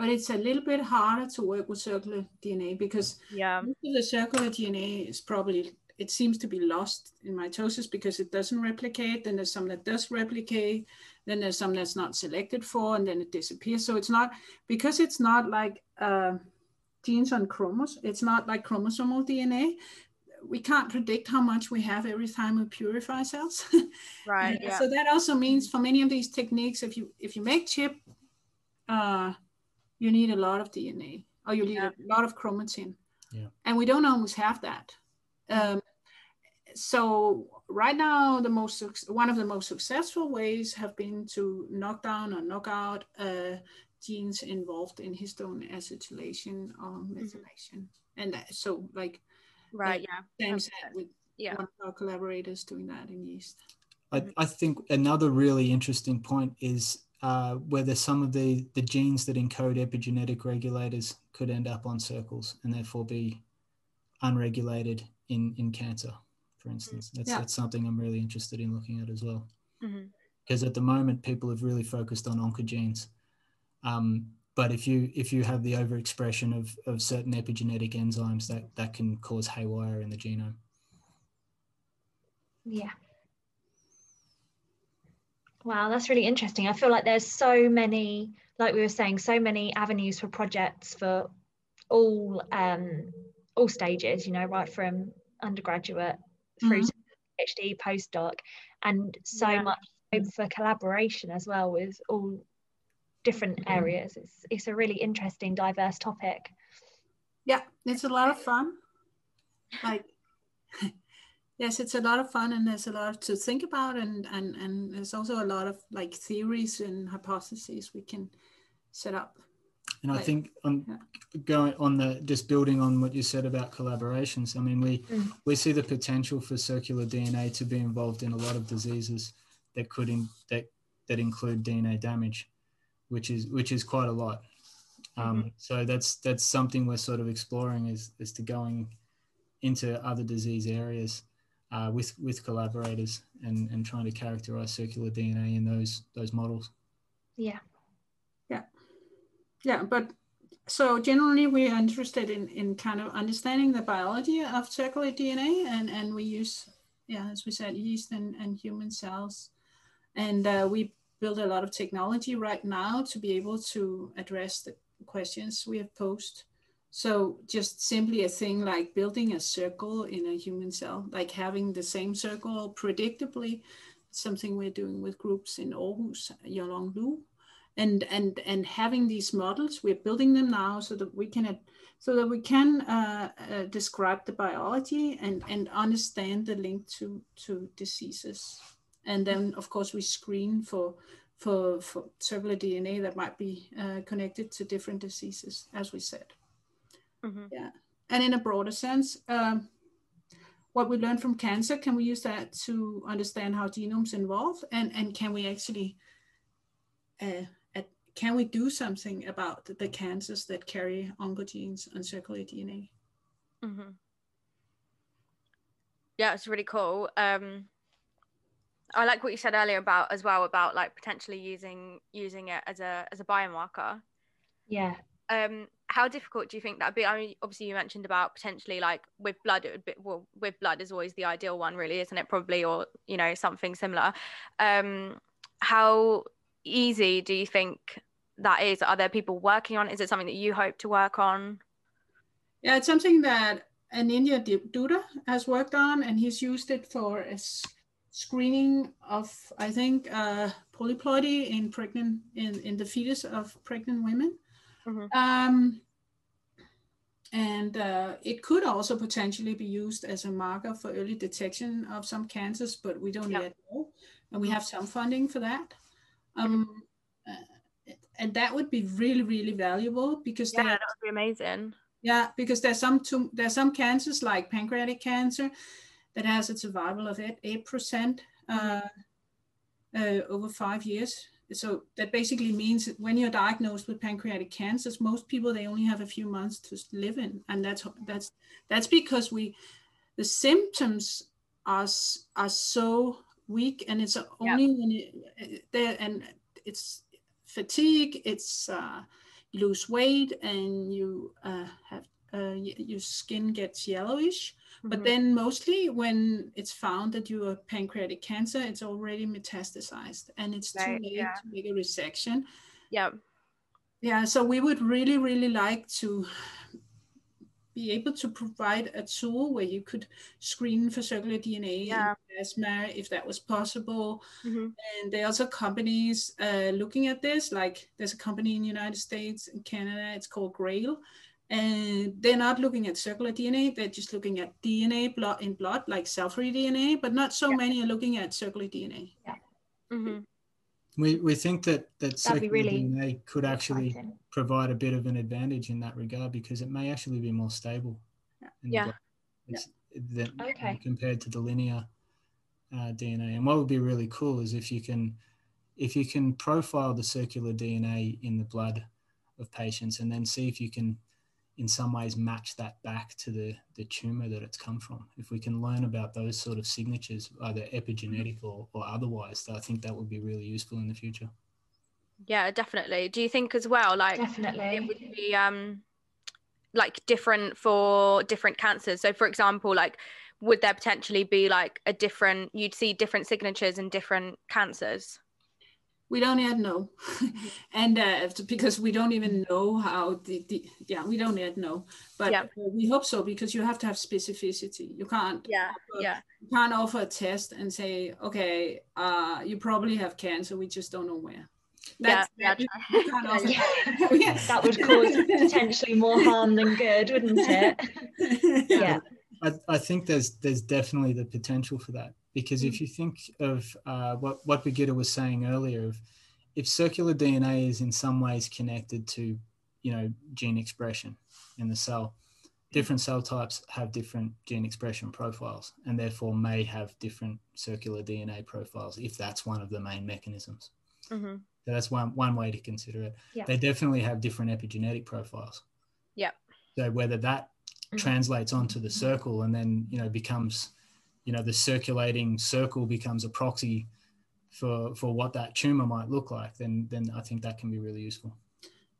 but it's a little bit harder to work with circular DNA because yeah, the circular DNA is probably it seems to be lost in mitosis because it doesn't replicate. Then there's some that does replicate. Then there's some that's not selected for, and then it disappears. So it's not because it's not like uh, genes on chromosomes. It's not like chromosomal DNA. We can't predict how much we have every time we purify cells. [LAUGHS] Right. yeah. So that also means for many of these techniques, if you if you make chip. Uh, you need a lot of DNA or you need yeah. a lot of chromatin. Yeah. And we don't always have that. Um, so right now, the most one of the most successful ways have been to knock down or knock out uh, genes involved in histone acetylation or mm-hmm. methylation. Mm-hmm. And that, so, like, right, yeah, Sam said, with yeah. one of our collaborators doing that in yeast. I, I think another really interesting point is uh, whether some of the, the genes that encode epigenetic regulators could end up on circles and therefore be unregulated in, in cancer, for instance. That's, yeah. that's something I'm really interested in looking at as well. Mm-hmm. Because at the moment, people have really focused on oncogenes. Um, but if you if you have the overexpression of, of certain epigenetic enzymes, that, that can cause haywire in the genome. Yeah. Wow, that's really interesting. I feel like there's so many, like we were saying, so many avenues for projects for all um, all stages. You know, right from undergraduate through mm-hmm. to PhD, postdoc, and so yeah. much for collaboration as well with all different mm-hmm. areas. It's it's a really interesting, diverse topic. Yeah, it's a lot of fun. Like [LAUGHS] yes it's a lot of fun and there's a lot to think about and and and there's also a lot of like theories and hypotheses we can set up and like, i think on yeah. going on the just building on what you said about collaborations i mean we mm. we see the potential for circular dna to be involved in a lot of diseases that could in, that that include dna damage which is which is quite a lot um, mm-hmm. so that's that's something we're sort of exploring is is to going into other disease areas uh, with with collaborators and and trying to characterize circular DNA in those those models. Yeah. Yeah, but so generally we are interested in in kind of understanding the biology of circular DNA and and we use yeah as we said yeast and, and human cells. And uh, we build a lot of technology right now to be able to address the questions we have posed. So just simply a thing like building a circle in a human cell, like having the same circle predictably, something we're doing with groups in Aarhus, Yonglun and and and having these models, we're building them now so that we can so that we can uh, uh, describe the biology and and understand the link to to diseases. And then of course we screen for for, for circular DNA that might be uh, connected to different diseases, as we said. Mm-hmm. Yeah. And in a broader sense, um, what we learn from cancer, can we use that to understand how genomes involve? And, and can we actually, uh, can we do something about the, the cancers that carry oncogenes and circular DNA? Mm-hmm. Yeah, it's really cool. Um, I like what you said earlier about as well about like potentially using using it as a as a biomarker. Yeah. Um, how difficult do you think that'd be? I mean, obviously you mentioned about potentially like with blood, it would be well, with blood is always the ideal one, really, isn't it? Probably, or you know, something similar. Um, how easy do you think that is? Are there people working on? It? Is it something that you hope to work on? Yeah, it's something that Anindya Dutta has worked on, and he's used it for a screening of, I think, uh, polyploidy in pregnant in in the fetus of pregnant women. Mm-hmm. Um, and uh, it could also potentially be used as a marker for early detection of some cancers, but we don't yet know. And we have some funding for that. Um, uh, and that would be really, really valuable because yeah, that would be amazing. Yeah, because there's some tum- there's some cancers like pancreatic cancer that has a survival of eight percent uh, uh, over five years so that basically means that when you're diagnosed with pancreatic cancers most people they only have a few months to live in and that's that's that's because we the symptoms are are so weak and it's only yeah. when it, there and it's fatigue it's uh, you lose weight and you uh, have uh, your skin gets yellowish but mm-hmm. then mostly when it's found that you have pancreatic cancer, it's already metastasized and it's right, too late yeah. to make a resection. Yeah. Yeah. So we would really, really like to be able to provide a tool where you could screen for circular DNA yeah. plasma if that was possible. Mm-hmm. And there are also companies uh, looking at this. Like there's a company in the United States and Canada, it's called Grail, and they're not looking at circular DNA, they're just looking at DNA blood in blood, like cell-free DNA, but not so yeah. many are looking at circular DNA. Yeah. Mm-hmm. We, we think that, that circular really DNA could actually exciting. provide a bit of an advantage in that regard because it may actually be more stable. Yeah. yeah. Than, okay. compared to the linear uh, DNA. And what would be really cool is if you can if you can profile the circular DNA in the blood of patients and then see if you can in some ways match that back to the, the tumor that it's come from. If we can learn about those sort of signatures, either epigenetic or, or otherwise, I think that would be really useful in the future. Yeah, definitely. Do you think as well, like definitely it would be um like different for different cancers? So for example, like would there potentially be like a different you'd see different signatures in different cancers? We don't yet know. [LAUGHS] And uh, because we don't even know how the, the yeah we don't yet know. But yeah. we hope so because you have to have specificity. You can't yeah offer, yeah. you can't offer a test and say okay uh you probably have cancer. We just don't know where. That's, yeah, [LAUGHS] [LAUGHS] that, yeah. that would cause potentially more harm than good wouldn't it? Yeah. I, I think there's there's definitely the potential for that because if mm. you think of uh, what what Birgitte was saying earlier, of if circular DNA is in some ways connected to you know gene expression in the cell, different cell types have different gene expression profiles and therefore may have different circular DNA profiles if that's one of the main mechanisms. Mm-hmm. So that's one one way to consider it. Yeah. They definitely have different epigenetic profiles. Yeah. So whether that mm-hmm. translates onto the circle and then you know becomes you know the circulating circle becomes a proxy for for what that tumor might look like then then i think that can be really useful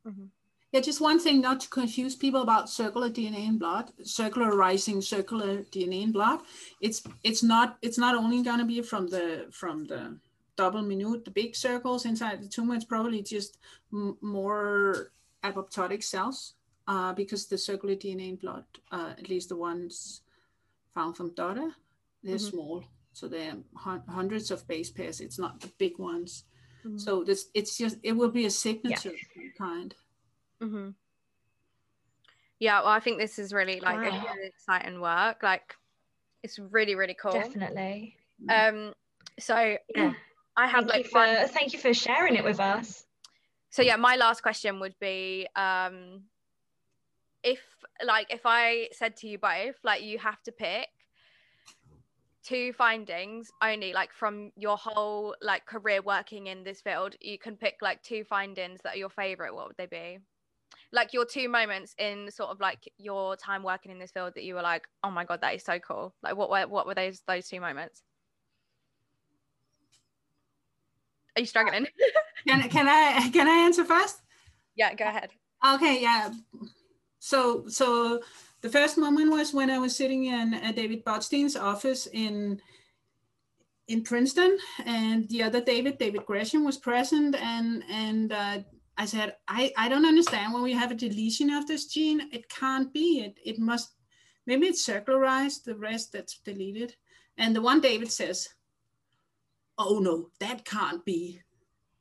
mm-hmm. yeah just one thing not to confuse people about circular dna in blood circularizing circular dna in blood it's it's not it's not only going to be from the from the double minute the big circles inside the tumor it's probably just m- more apoptotic cells uh, because the circular dna in blood uh, at least the ones found from Dutta they're mm-hmm. small, so they're hundreds of base pairs. It's not the big ones. Mm-hmm. So this, it's just it will be a signature yeah. kind. Mm-hmm. Yeah, well, I think this is really like wow. really exciting work. Like, it's really really cool. Definitely. Um. So yeah. I have thank like you for, thank you for sharing it with us. So yeah, my last question would be um if like if I said to you both like you have to pick two findings only like from your whole like career working in this field you can pick like two findings that are your favorite what would they be? Like your two moments in sort of like your time working in this field that you were like oh my god that is so cool. Like what were what were those those two moments? Are you struggling? [LAUGHS] Can, can i can i answer first? Yeah go ahead. Okay yeah. So so the first moment was when I was sitting in uh, David Botstein's office in in Princeton, and the other David, David Gresham, was present, and and uh, I said, I, I don't understand when we have a deletion of this gene. It can't be. It it must maybe it's circularized. The rest that's deleted, and the one David says, Oh no, that can't be.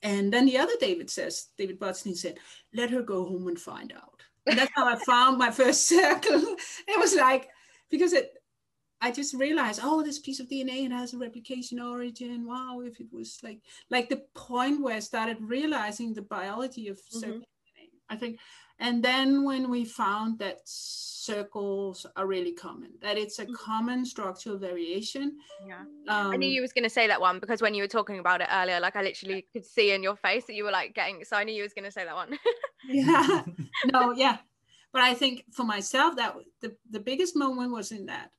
And then the other David says, David Botstein said, let her go home and find out that's how I found my first [LAUGHS] circle. It was like because it I just realized, oh, this piece of DNA it has a replication origin. Wow, if it was like like the point where I started realizing the biology of mm-hmm. DNA, I think. And then when we found that circles are really common, that it's a mm-hmm. common structural variation. Yeah. Um, I knew um, you was gonna say that one because when you were talking about it earlier, like I literally could see in your face that you were like getting so I knew you was gonna say that one. yeah. [LAUGHS] No, yeah. But I think for myself that the, the biggest moment was in that.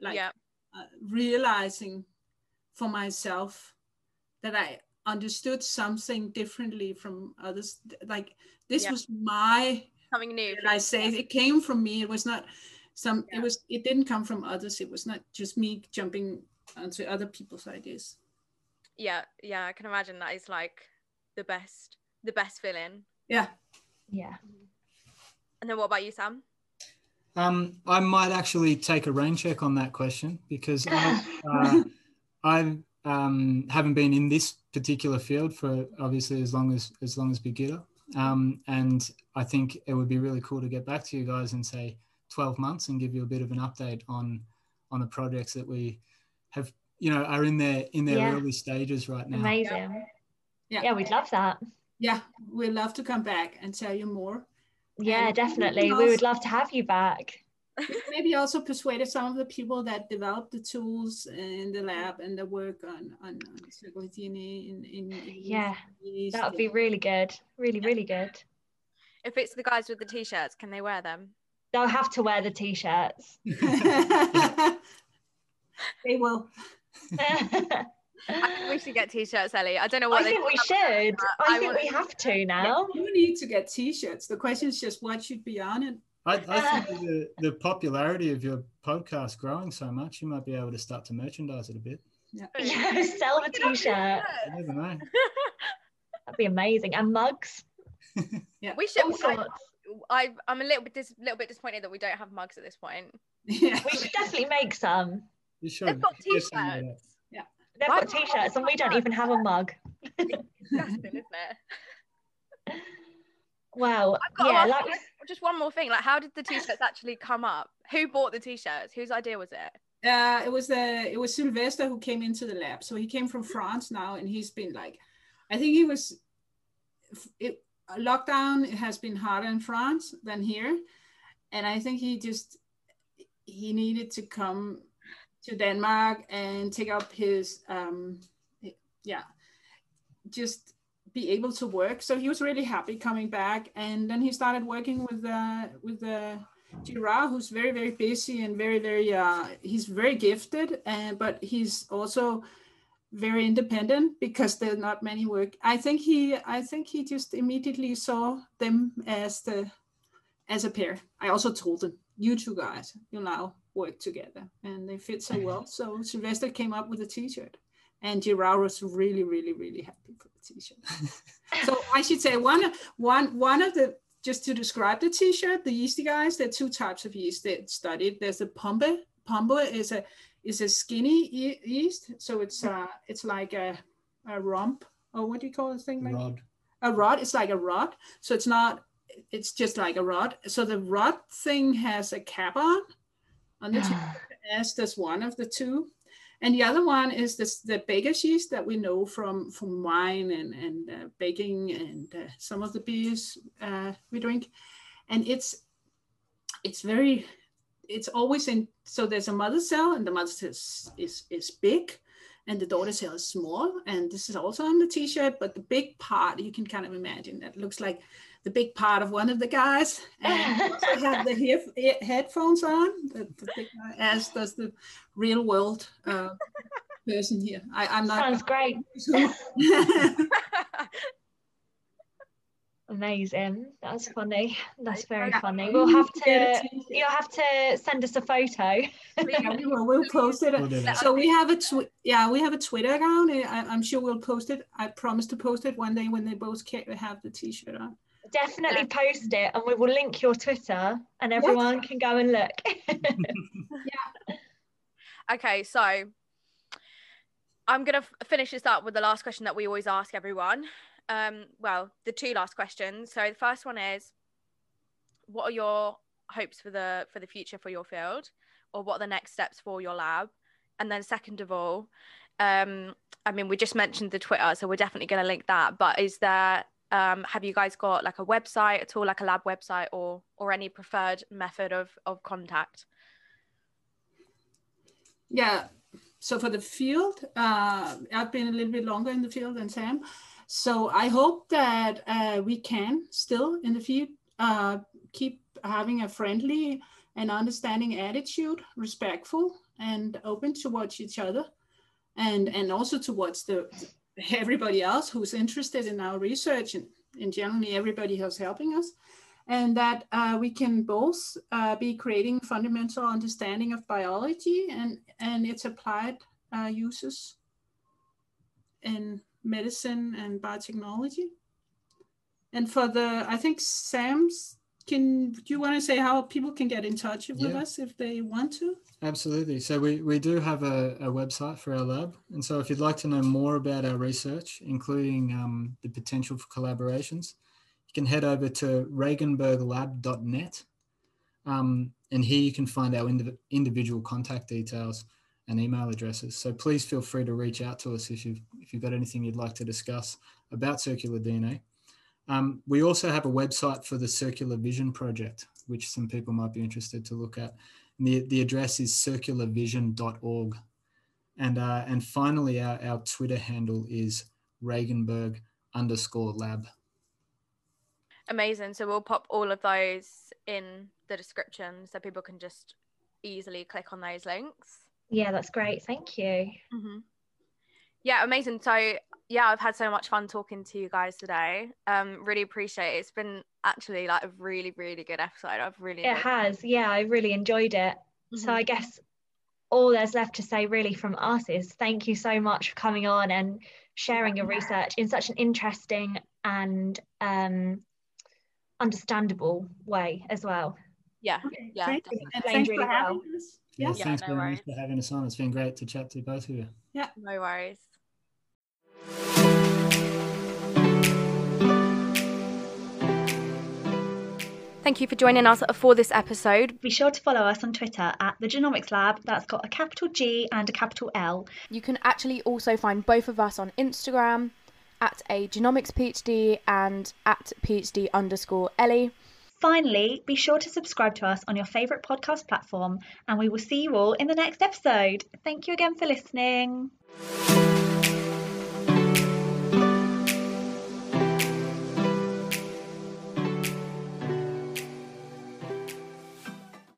Like yeah. uh, realizing for myself that I understood something differently from others. Like this yeah. was my something new. I say it came from me. It was not some. Yeah. It was. It didn't come from others. It was not just me jumping onto other people's ideas. Yeah, yeah. I can imagine that is like the best, the best feeling. Yeah. Yeah. And then what about you, Sam? Um, I might actually take a rain check on that question because [LAUGHS] I, uh, I um, haven't been in this particular field for obviously as long as as long as Birgitte. Um, and I think it would be really cool to get back to you guys and say 12 months and give you a bit of an update on on the projects that we have, you know, are in their in their yeah. early stages right now. Amazing. Yeah. yeah, we'd love that. Yeah, we'd love to come back and tell you more. Yeah, and definitely. Also, we would love to have you back. [LAUGHS] maybe also persuaded some of the people that developed the tools in the lab and the work on on, on circular DNA in, in, in yeah that would be really good really really good if it's the guys with the t-shirts can they wear them they'll have to wear the t-shirts [LAUGHS] [LAUGHS] they will I think we should get t-shirts, Ellie. I don't know what. I think we should. I, I, think we have to now. You need to get t-shirts. The question is just what should be on it. I, I think the, the popularity of your podcast growing so much, you might be able to start to merchandise it a bit. Yeah, [LAUGHS] yeah sell the t-shirt. never know. [LAUGHS] That'd be amazing. And mugs. [LAUGHS] yeah, we should. I, I, I'm a little bit dis, little bit disappointed that we don't have mugs at this point. Yeah. we should definitely make some. You should. They've got t-shirts. Yeah. They've got t-shirts and we don't even have a mug. Disgusting, isn't it? Wow. Yeah, like... just one more thing. Like, how did the t-shirts actually come up? Who bought the t-shirts? Whose idea was it? Uh, it was the it was Sylvester who came into the lab. So he came from France now, and he's been like, I think he was. It, lockdown has been harder in France than here, and I think he just he needed to come to Denmark and take up his um, yeah, just be able to work. So he was really happy coming back, and then he started working with the with the Girard, who's very very busy and very very uh, he's very gifted, and but he's also very independent because there's not many work. I think he I think he just immediately saw them as the as a pair. I also told him, you two guys, you now work together, and they fit so well. So Sylvester came up with a T-shirt, and Girard was really, really, really happy for the T-shirt. [LAUGHS] so I should say one, one, one of the just to describe the T-shirt, the yeasty guys. There are two types of yeast that studied. There's a pombe. Pombe is a is a skinny yeast, so it's uh it's like a a rump or what do you call this thing? Like rod. A rod. It's like a rod. So it's not. It's just like a rod. So the rod thing has a cap on on the [SIGHS] t- as does one of the two. And the other one is this, the baker's yeast that we know from, from wine and, and uh, baking and uh, some of the beers uh, we drink. And it's, it's very, it's always in, so there's a mother cell and the mother cell is, is, is big and the daughter cell is small. And this is also on the t-shirt, but the big part you can kind of imagine that looks like the big part of one of the guys [LAUGHS] and have the he- headphones on, the, the big guy, as does the real world uh, [LAUGHS] person here. I, am not. Sounds great. [LAUGHS] Amazing. That's funny. That's very funny. [LAUGHS] We'll have to. You'll have to send us a photo. yeah, we will. We'll [LAUGHS] post it. We'll so we have a tw- yeah, we have a Twitter account. I, am sure we'll post it. I promise to post it one day when they both have the T-shirt on definitely post it and we will link your Twitter and everyone yes. can go and look. [LAUGHS] yeah. Okay, so I'm going to f- finish this up with the last question that we always ask everyone. Um, well, the two last questions. So the first one is what are your hopes for the for the future for your field or what are the next steps for your lab? And then second of all, um, I mean, we just mentioned the Twitter, so we're definitely going to link that. But is there um, have you guys got like a website at all like a lab website or or any preferred method of of contact yeah so for the field uh, i've been a little bit longer in the field than sam so i hope that uh, we can still in the field uh, keep having a friendly and understanding attitude respectful and open towards each other and and also towards the everybody else who's interested in our research and, and generally everybody who's helping us and that uh, we can both uh, be creating fundamental understanding of biology and, and its applied uh, uses in medicine and biotechnology. And for the, I think Sam's can do you want to say how people can get in touch with yeah. us if they want to? Absolutely. So we, we do have a, a website for our lab. And so if you'd like to know more about our research, including um, the potential for collaborations, you can head over to regenberglab.net. Um, and here you can find our indiv- individual contact details and email addresses. So please feel free to reach out to us if you've, if you've got anything you'd like to discuss about circular DNA. Um, we also have a website for the Circular Vision Project, which some people might be interested to look at. And the, the address is circularvision.org. And, uh, and finally, our, our Twitter handle is Regenberg underscore lab. Amazing. So we'll pop all of those in the description so people can just easily click on those links. Yeah, that's great. Thank you. Mm-hmm. Yeah, amazing. So yeah, I've had so much fun talking to you guys today. Um, really appreciate it. It's been actually like a really, really good episode. I've really it has. It. Yeah, I really enjoyed it. Mm-hmm. So I guess all there's left to say really from us is thank you so much for coming on and sharing your research in such an interesting and um, understandable way as well. Yeah, okay, yeah. And thanks really for having well. us. Yeah, yeah thanks no very worries. much for having us on. It's been great to chat to both of you. Yeah, no worries. Thank you for joining us for this episode. Be sure to follow us on Twitter at the Genomics Lab. That's got a capital G and a capital L. You can actually also find both of us on Instagram at a genomics PhD and at PhD underscore Ellie. Finally, be sure to subscribe to us on your favourite podcast platform, and we will see you all in the next episode. Thank you again for listening.